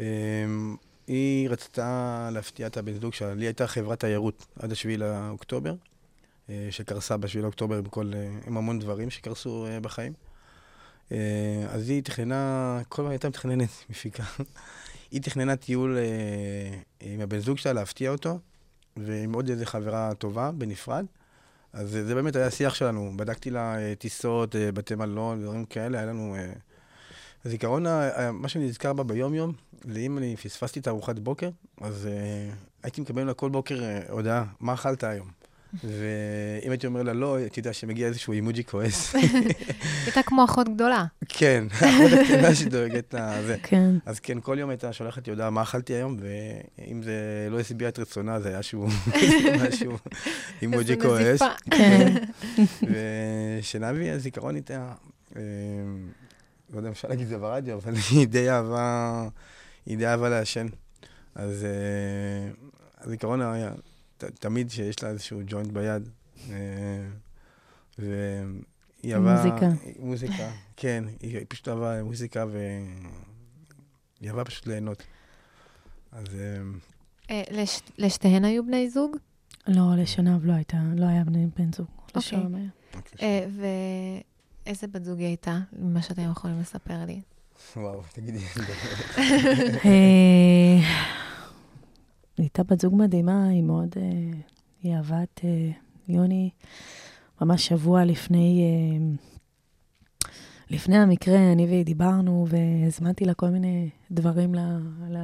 אמ, היא רצתה להפתיע את הבן זוג שלה, לי הייתה חברת תיירות עד השביעי לאוקטובר, שקרסה בשביעי לאוקטובר עם, כל, אה, עם המון דברים שקרסו אה, בחיים. אה, אז היא תכננה, כל הזמן הייתה מתכננת, [LAUGHS] מפיקה. היא תכננה טיול אה, עם הבן זוג שלה, להפתיע אותו, ועם עוד איזה חברה טובה, בנפרד. אז זה באמת היה השיח שלנו. בדקתי לה אה, טיסות, אה, בתי מלון, דברים כאלה, היה לנו... אה, הזיכרון, מה שאני נזכר בה ביום-יום, זה אם אני פספסתי את ארוחת בוקר, אז אה, הייתי מקבל לה כל בוקר אה, הודעה, מה אכלת היום? ואם הייתי אומר לה לא, הייתי יודע שמגיע איזשהו אימוג'י כועס. [LAUGHS] הייתה כמו אחות גדולה. כן, [LAUGHS] האחות הקטנה שדואגת לזה. כן. אז כן, כל יום הייתה שולחת לי הודעה מה אכלתי היום, ואם זה לא השביע את רצונה, זה היה שהוא [LAUGHS] משהו אימוג'י כועס. נזיפה. כן. ושנבי, הזיכרון איתה, אה, לא יודע אם אפשר להגיד את זה ברדיו, אבל היא די אהבה, היא די אהבה לעשן. אז אה, הזיכרון היה תמיד שיש לה איזשהו ג'וינט ביד. אה, והיא אהבה... מוזיקה. מוזיקה, כן. היא פשוט אהבה מוזיקה והיא אהבה פשוט ליהנות. אז אה, אה, לש- לשתיהן היו בני זוג? לא, לשנב לא הייתה, לא היה בני בן זוג. אוקיי. לשם היה. בבקשה. אה, איזה בת זוג היא הייתה, ממה שאתם יכולים לספר לי? וואו, תגידי. הייתה בת זוג מדהימה, היא מאוד... אה, היא אהבה את אה, יוני ממש שבוע לפני... אה, לפני המקרה, אני והיא דיברנו, והזמנתי לה כל מיני דברים ל... ל...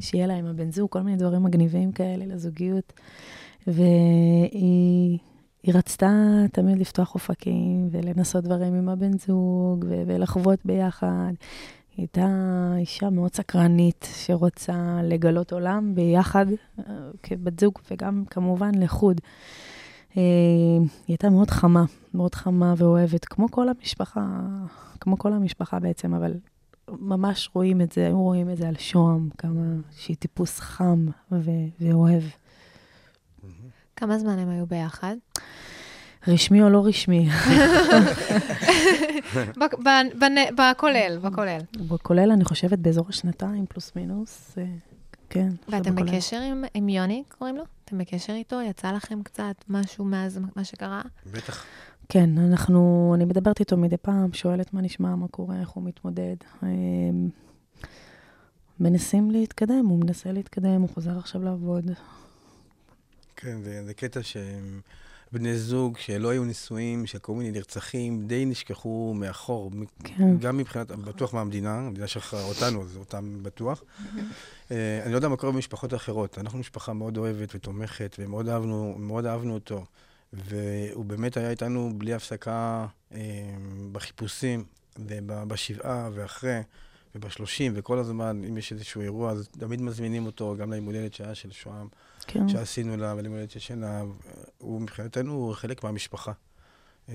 שיהיה לה עם הבן זוג, כל מיני דברים מגניבים כאלה לזוגיות. והיא היא רצתה תמיד לפתוח אופקים ולנסות דברים עם הבן זוג ולחוות ביחד. היא הייתה אישה מאוד סקרנית שרוצה לגלות עולם ביחד אה, כבת זוג וגם כמובן לחוד. אה, היא הייתה מאוד חמה, מאוד חמה ואוהבת, כמו כל המשפחה, כמו כל המשפחה בעצם, אבל ממש רואים את זה, היו רואים את זה על שוהם, כמה שהיא טיפוס חם ו- ואוהב. כמה זמן הם היו ביחד? רשמי או לא רשמי? [LAUGHS] בכולל, בכולל. בכולל, אני חושבת, באזור השנתיים, פלוס מינוס. אה, כן. ואתם. בקשר עם, עם יוני, קוראים לו? אתם בקשר איתו? יצא לכם קצת משהו מאז מה שקרה? בטח. כן, אנחנו, אני מדברת איתו מדי פעם, שואלת מה נשמע, מה קורה, איך הוא מתמודד. אה, מנסים להתקדם, הוא מנסה להתקדם, הוא חוזר עכשיו לעבוד. כן, זה, זה קטע שבני זוג שלא היו נישואים, של כל מיני נרצחים, די נשכחו מאחור. כן. גם מבחינת, בטוח מהמדינה, המדינה שלך אותנו, אז אותם בטוח. אה, אני לא יודע מה קורה במשפחות אחרות. אנחנו משפחה מאוד אוהבת ותומכת, ומאוד אהבנו, מאוד אהבנו אותו. והוא באמת היה איתנו בלי הפסקה אה, בחיפושים, ובשבעה ואחרי, ובשלושים, וכל הזמן, אם יש איזשהו אירוע, אז תמיד מזמינים אותו גם ליום הולדת שהיה של שוהם. כן. שעשינו לה, וליום הולדת של שינה, הוא מבחינתנו הוא חלק מהמשפחה. אה,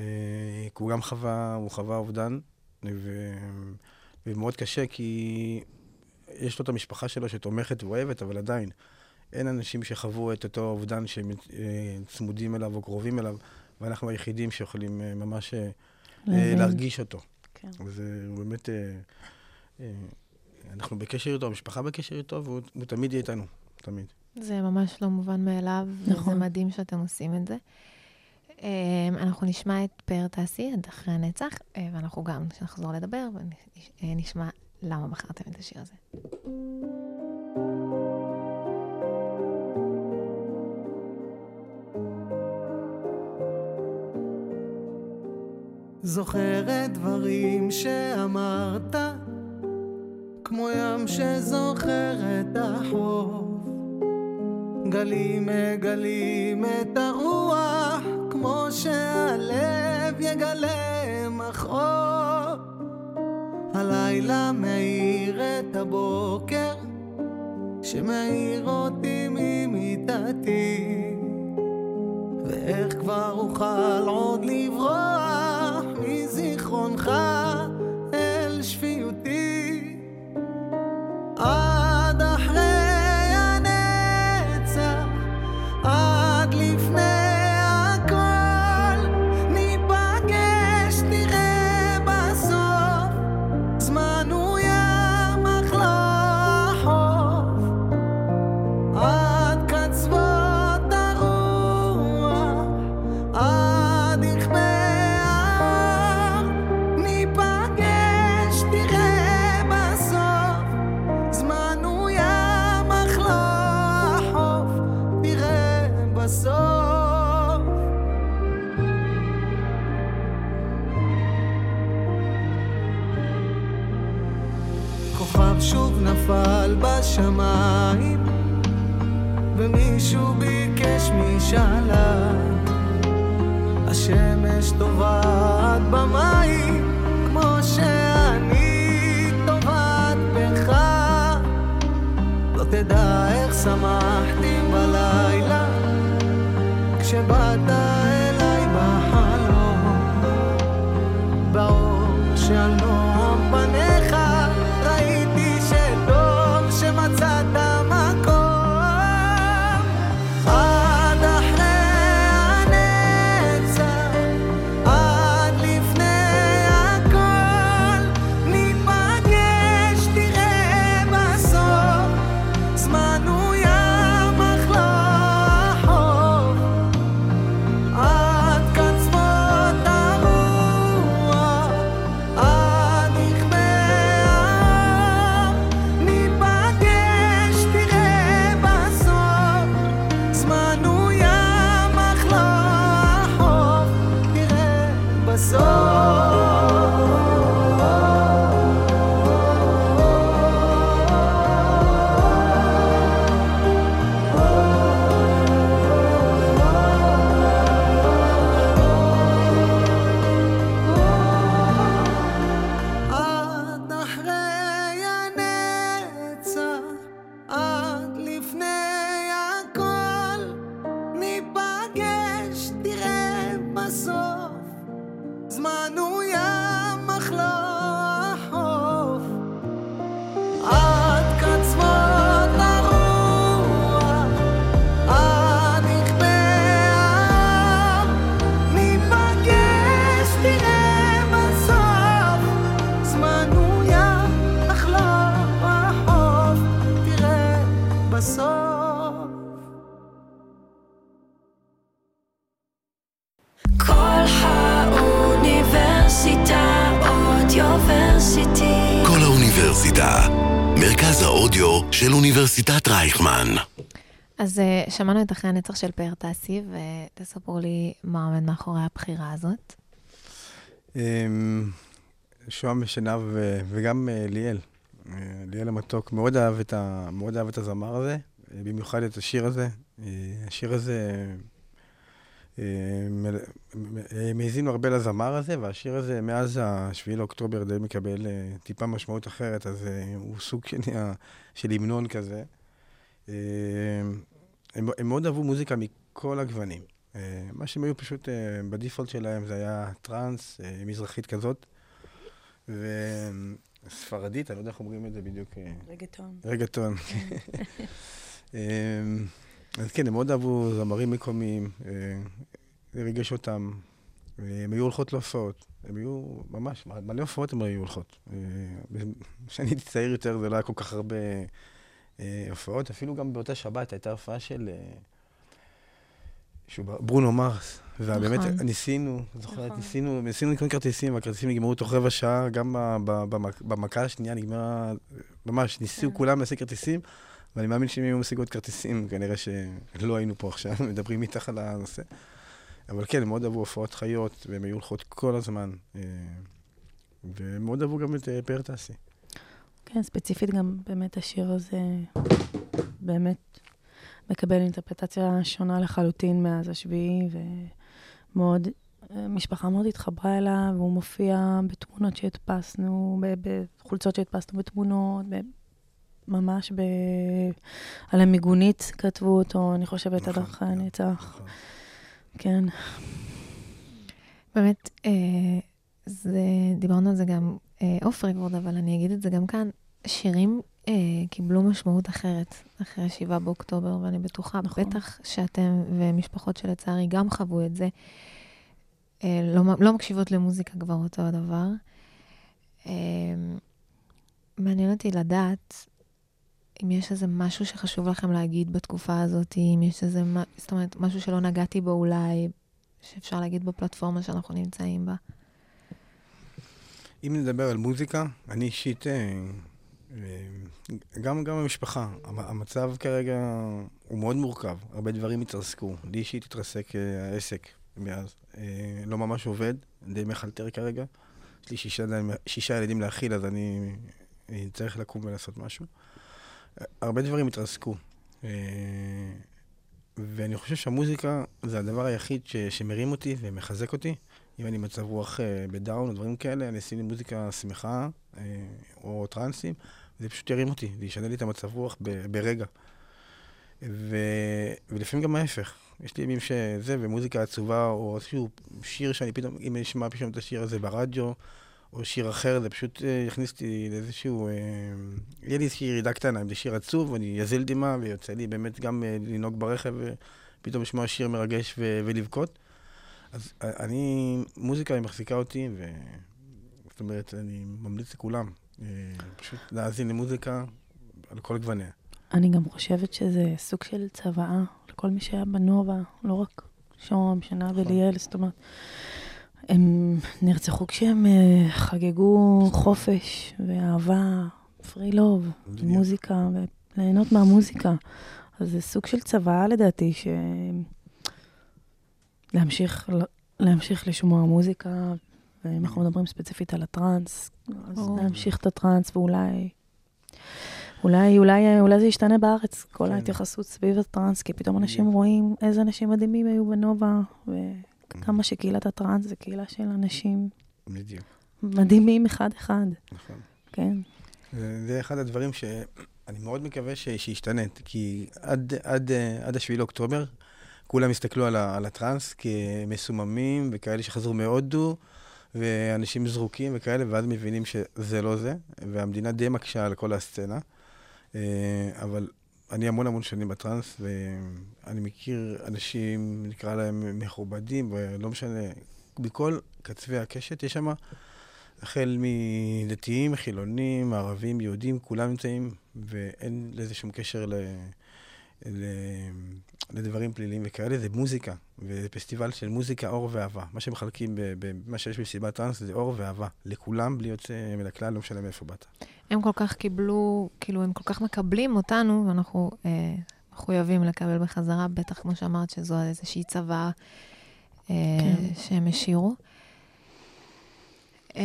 כי הוא גם חווה, הוא חווה אובדן, ו... ומאוד קשה כי יש לו את המשפחה שלו שתומכת ואוהבת, אבל עדיין, אין אנשים שחוו את אותו אובדן שהם אה, צמודים אליו או קרובים אליו, ואנחנו היחידים שיכולים אה, ממש. להרגיש אותו. כן. וזה באמת... אה, אה, אנחנו בקשר איתו, המשפחה בקשר איתו, והוא הוא תמיד יהיה איתנו, תמיד. זה ממש לא מובן מאליו, נכון. מדהים שאתם עושים את זה. אמ, אנחנו נשמע את פאר טסי, עד אחרי הנצח, אה, ואנחנו גם נחזור לדבר ונשמע למה בחרתם את השיר הזה. זוכרת דברים שאמרת, כמו ים שזוכר את החוף. גלים מגלים את הרוח, כמו שהלב יגלה מחור. הלילה מאיר את הבוקר, שמאיר אותי ממיטתי. ואיך כבר אוכל עוד לברוח מזיכרונך שמענו את אחרי הנצח של פאר טסי, ותספרו לי מה עומד מאחורי הבחירה הזאת. אמ, שוהם ושנהב ו- וגם אה, ליאל. אה, ליאל המתוק מאוד אהב את, ה, מאוד אהב את הזמר הזה, אה, במיוחד את השיר הזה. אה, השיר הזה, אה, אה, הם האזינו הרבה לזמר הזה, והשיר הזה מאז ה-7 לאוקטובר די מקבל אה, טיפה משמעות אחרת, אז אה, הוא סוג של, של המנון כזה. הם, הם מאוד אהבו מוזיקה מכל הגוונים. אה, מה שהם היו פשוט, אה, בדיפולט שלהם זה היה טראנס, אה, מזרחית כזאת, וספרדית, אני לא יודע איך אומרים את זה בדיוק. רגטון. רגטון. [LAUGHS] אמ, אז כן, הם מאוד אהבו זמרים מקומיים, זה ריגש אותם. הם היו הולכות להופעות, הם היו ממש, מלא הופעות הם היו הולכות. כשאני הייתי צעיר יותר זה לא היה כל כך הרבה הופעות, אפילו גם באותה שבת הייתה הופעה של אה, שהוא ברונו מרס, ובאמת נכון. ניסינו, זוכרת, נכון. ניסינו, ניסינו לקנות כרטיסים, והכרטיסים נגמרו תוך רבע שעה, גם במכה השנייה נגמרה, ממש, ניסו כן. כולם להשיג כרטיסים, ואני מאמין שאם היו משיגות כרטיסים, כנראה שלא היינו פה עכשיו [LAUGHS] מדברים איתך על הנושא. אבל כן, הם מאוד אהבו הופעות חיות, והם היו הולכות כל הזמן. אה, והם מאוד אהבו גם את אה, פאר טסי. כן, ספציפית גם באמת השיר הזה באמת מקבל אינטרפטציה שונה לחלוטין מאז השביעי, ומאוד, משפחה מאוד התחברה אליו, והוא מופיע בתמונות שהדפסנו, בחולצות שהדפסנו בתמונות, ממש ב... על המיגונית כתבו אותו, אני חושבת, עד נכון, אחרי כן. הנצח. נכון. כן. באמת, אה, זה, דיברנו על זה גם אה, אוף רקורד, אבל אני אגיד את זה גם כאן, שירים אה, קיבלו משמעות אחרת אחרי ה-7 באוקטובר, ואני בטוחה, נכון. בטח שאתם ומשפחות שלצערי גם חוו את זה, אה, לא, לא מקשיבות למוזיקה כבר אותו הדבר. אה, מעניין אותי לדעת אם יש איזה משהו שחשוב לכם להגיד בתקופה הזאת, אם יש איזה, זאת אומרת, משהו שלא נגעתי בו אולי, שאפשר להגיד בפלטפורמה שאנחנו נמצאים בה. אם נדבר על מוזיקה, אני אישית, אה, גם, גם המשפחה, המ- המצב כרגע הוא מאוד מורכב, הרבה דברים התרסקו. לי אישית התרסק אה, העסק מאז. אה, לא ממש עובד, די מחלטר כרגע. יש לי שישה, שישה ילדים להאכיל, אז אני אה, צריך לקום ולעשות משהו. אה, הרבה דברים התרסקו. אה, ואני חושב שהמוזיקה זה הדבר היחיד ש, שמרים אותי ומחזק אותי. אם אני מצב רוח אה, בדאון או דברים כאלה, אני אשים לי מוזיקה שמחה אה, או טרנסים, זה פשוט ירים אותי, זה ישנה לי את המצב רוח ברגע. ו, ולפעמים גם ההפך. יש לי ימים שזה, ומוזיקה עצובה, או איזשהו שיר שאני פתאום, אם אני אשמע פתאום את השיר הזה ברדיו, או שיר אחר, זה פשוט אה, יכניס אותי לאיזשהו... אה, יהיה לי איזושהי ירידה קטנה, אם זה שיר עצוב, אני אזיל דמעה, ויוצא לי באמת גם אה, לנהוג ברכב, ופתאום לשמוע שיר מרגש ו- ולבכות. אז אני, מוזיקה היא מחזיקה אותי, ו... זאת אומרת, אני ממליץ לכולם, פשוט להאזין למוזיקה על כל גווניה. אני גם חושבת שזה סוג של צוואה לכל מי שהיה בנובה, לא רק שוהם, שנה נכון. וליאל, זאת אומרת, הם נרצחו כשהם אה, חגגו חופש ואהבה, פרי לוב. מוזיקה, וליהנות מהמוזיקה. אז זה סוג של צוואה לדעתי, ש... להמשיך, להמשיך לשמוע מוזיקה, ואם אנחנו מדברים ספציפית על הטראנס, אז. להמשיך את הטראנס, ואולי... אולי, אולי, אולי זה ישתנה בארץ, כל כן. ההתייחסות סביב הטראנס, כי פתאום אנשים בדיוק. רואים איזה אנשים מדהימים היו בנובה, וכמה שקהילת הטראנס זה קהילה של אנשים בדיוק, מדהימים אחד-אחד, נכון. כן. זה זה אחד הדברים שאני מאוד מקווה ש- שישתנה, כי עד, עד, עד השביעי לאוקטובר כולם הסתכלו על, ה- על הטראנס כמסוממים וכאלה שחזרו מהודו, ואנשים זרוקים וכאלה, ואז מבינים שזה לא זה, והמדינה די מקשה על כל הסצנה. אה, אבל אני המון המון שנים בטראנס, ואני מכיר אנשים, נקרא להם מכובדים, ולא משנה, מכל קצווי הקשת, יש שם החל מדתיים, חילונים, ערבים, יהודים, כולם נמצאים, ואין לזה שום קשר ל... ל- לדברים פליליים וכאלה, זה מוזיקה, וזה פסטיבל של מוזיקה, אור ואהבה. מה שמחלקים, ב- ב- מה שיש במסיבת טראנס זה אור ואהבה. לכולם, בלי יוצא מן הכלל, לא משנה מאיפה באת. הם כל כך קיבלו, כאילו, הם כל כך מקבלים אותנו, ואנחנו אה, מחויבים לקבל בחזרה, בטח, כמו שאמרת, שזו איזושהי צוואה אה, כן. שהם השאירו. אה,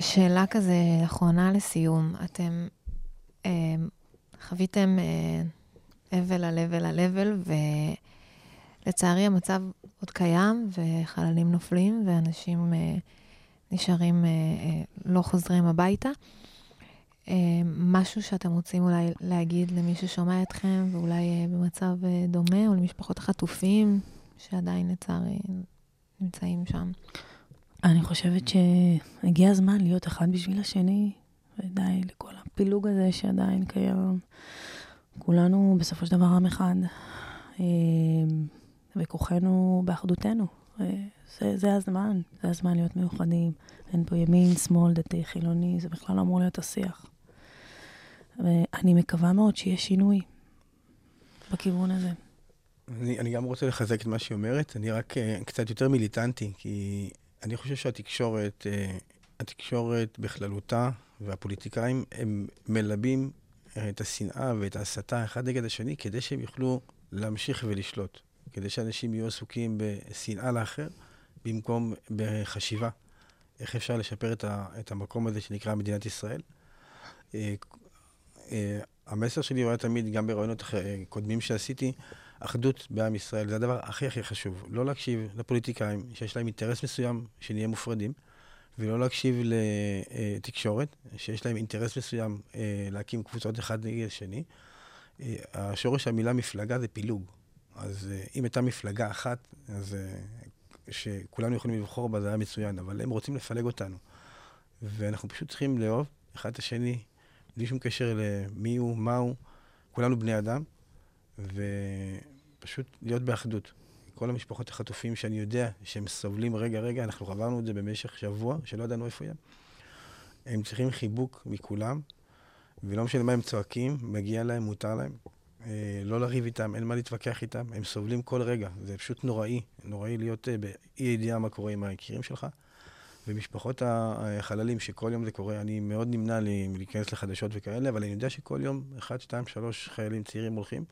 שאלה כזה אחרונה לסיום, אתם אה, חוויתם אה, אבל על אבל על אבל, ולצערי המצב עוד קיים, וחללים נופלים, ואנשים אה, נשארים, אה, אה, לא חוזרים הביתה. אה, משהו שאתם רוצים אולי להגיד למי ששומע אתכם, ואולי אה, במצב אה, דומה, או למשפחות החטופים, שעדיין לצערי נמצאים שם. אני חושבת שהגיע הזמן להיות אחד בשביל השני, ודי לכל הפילוג הזה שעדיין קיים. כולנו בסופו של דבר עם אחד, אה, וכוחנו באחדותנו. אה, זה, זה הזמן, זה הזמן להיות מיוחדים. אין פה ימין, שמאל, דתי, חילוני, זה בכלל לא אמור להיות השיח. ואני מקווה מאוד שיהיה שינוי בכיוון הזה. אני, אני גם רוצה לחזק את מה שהיא אומרת, אני רק uh, קצת יותר מיליטנטי, כי אני חושב שהתקשורת, uh, התקשורת בכללותה והפוליטיקאים, הם מלבים את השנאה ואת ההסתה אחד נגד השני, כדי שהם יוכלו להמשיך ולשלוט. כדי שאנשים יהיו עסוקים בשנאה לאחר, במקום בחשיבה. איך אפשר לשפר את, ה, את המקום הזה שנקרא מדינת ישראל. Uh, uh, המסר שלי הוא היה תמיד, גם ברעיונות קודמים שעשיתי, אחדות בעם ישראל, זה הדבר הכי הכי חשוב. לא להקשיב לפוליטיקאים שיש להם אינטרס מסוים שנהיה מופרדים, ולא להקשיב לתקשורת שיש להם אינטרס מסוים אה, להקים קבוצות אחד נגד השני. אה, השורש המילה מפלגה זה פילוג. אז אה, אם הייתה מפלגה אחת, אז שכולנו יכולים לבחור בה, זה היה מצוין, אבל הם רוצים לפלג אותנו. ואנחנו פשוט צריכים לאהוב אחד את השני, בלי שום קשר למי הוא, מה הוא. כולנו בני אדם, ופשוט להיות באחדות. כל המשפחות החטופים שאני יודע שהם סובלים רגע-רגע, אנחנו עברנו את זה במשך שבוע, שלא ידענו איפה הם. הם צריכים חיבוק מכולם, ולא משנה מה הם צועקים, מגיע להם, מותר להם. אה, לא לריב איתם, אין מה להתווכח איתם, הם סובלים כל רגע. זה פשוט נוראי, נוראי להיות אה, באי ידיעה מה קורה עם היקירים שלך. ומשפחות החללים, שכל יום זה קורה, אני מאוד נמנע לי מלהיכנס לחדשות וכאלה, אבל אני יודע שכל יום, אחד, שתיים, שלוש חיילים צעירים הולכים,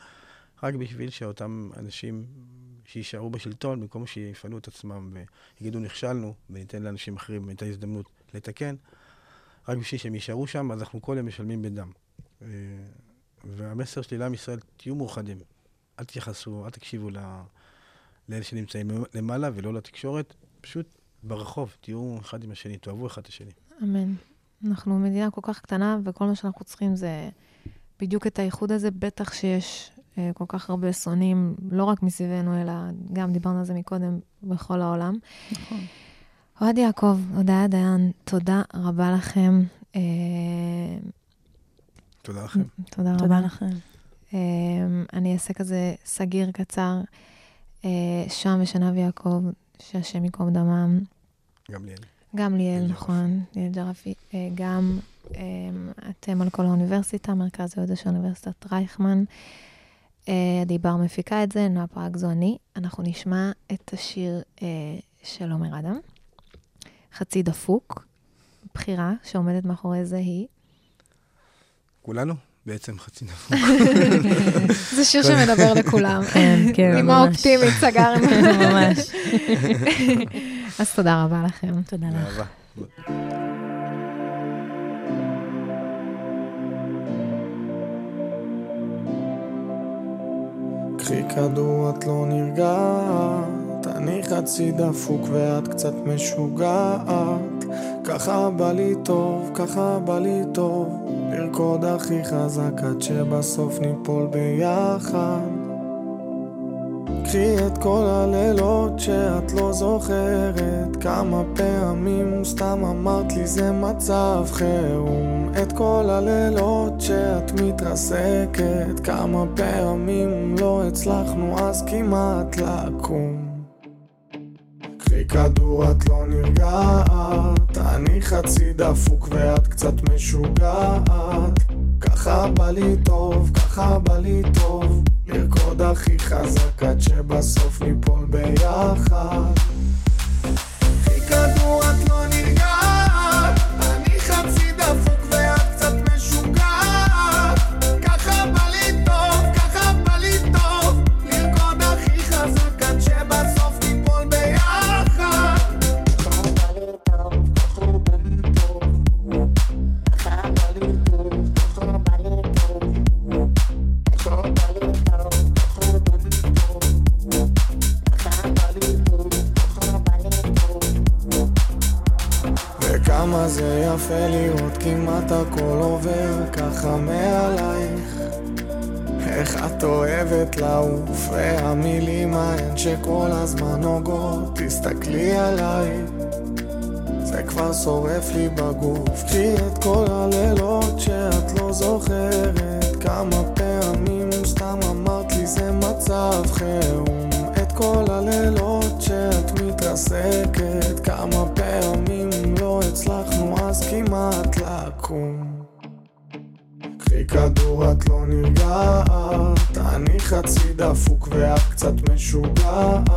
רק בשביל שאותם אנשים שיישארו בשלטון, במקום שיפנו את עצמם ויגידו נכשלנו, וניתן לאנשים אחרים את ההזדמנות לתקן, רק בשביל שהם יישארו שם, אז אנחנו כל יום משלמים בדם. אה, והמסר שלי לעם ישראל, תהיו מאוחדים. אל תתייחסו, אל תקשיבו לאלה שנמצאים למעלה ולא לתקשורת, פשוט ברחוב, תהיו אחד עם השני, תאהבו אחד את השני. אמן. אנחנו מדינה כל כך קטנה, וכל מה שאנחנו צריכים זה בדיוק את האיחוד הזה, בטח שיש כל כך הרבה שונאים, לא רק מסביבנו, אלא גם דיברנו על זה מקודם, בכל העולם. נכון. אוהד יעקב, הודיה דיין, תודה רבה לכם. אה, תודה לכם. תודה רבה. תודה לכם. אה, אני אעשה כזה סגיר קצר. אה, שם ושנב יעקב, שהשם ייקום דמם. גם ליאל. גם ליאל, נכון, ליאל ג'רפי. אה, גם אה, אתם על כל האוניברסיטה, מרכז הידע של אוניברסיטת רייכמן. אה, עדי בר מפיקה את זה, נועה פרק זו אני. אנחנו נשמע את השיר אה, של עומר אדם, חצי דפוק. בחירה שעומדת מאחורי זה היא. כולנו בעצם חצי נפוק. [LAUGHS] זה שיר שמדבר לכולם. [LAUGHS] כן, כן, נימה ממש. אופטימית, סגרנו. [LAUGHS] ממש. אז תודה רבה לכם. תודה לך. קחי כדור את לא נרגעת, אני חצי דפוק ואת קצת משוגעת. ככה בא לי טוב, ככה בא לי טוב, לרקוד הכי חזק עד שבסוף ניפול ביחד. קחי את כל הלילות שאת לא זוכרת. כמה פעמים סתם אמרת לי זה מצב חירום. את כל הלילות שאת מתרסקת כמה פעמים לא הצלחנו אז כמעט לקום. קחי כדור את לא נרגעת אני חצי דפוק ואת קצת משוגעת. ככה בא לי טוב, ככה בא לי טוב לרקוד הכי חזק עד שבסוף ניפול ביחד. קחי כדור את לא נרגעת לעוף והמילים ההן שכל הזמן נוגעות תסתכלי עליי. זה כבר שורף לי בגוף קחי את כל הלילות שאת לא זוכרת. כמה פעמים סתם אמרת לי זה מצב חירום. את כל הלילות שאת מתרסקת כמה פעמים לא הצלחנו אז כמעט לקום. קחי כדור את לא נרגעת חצי דפוק ואת קצת משוגעת.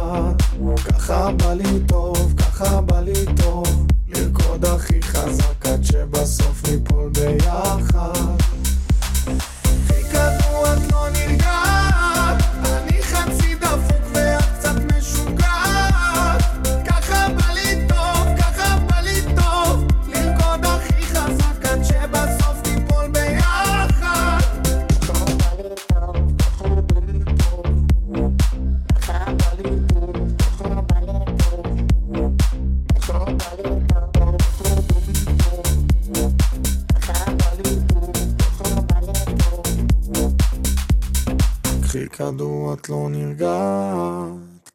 ככה בא לי טוב, ככה בא לי טוב. לרקוד הכי חזק עד שבסוף ניפול ביחד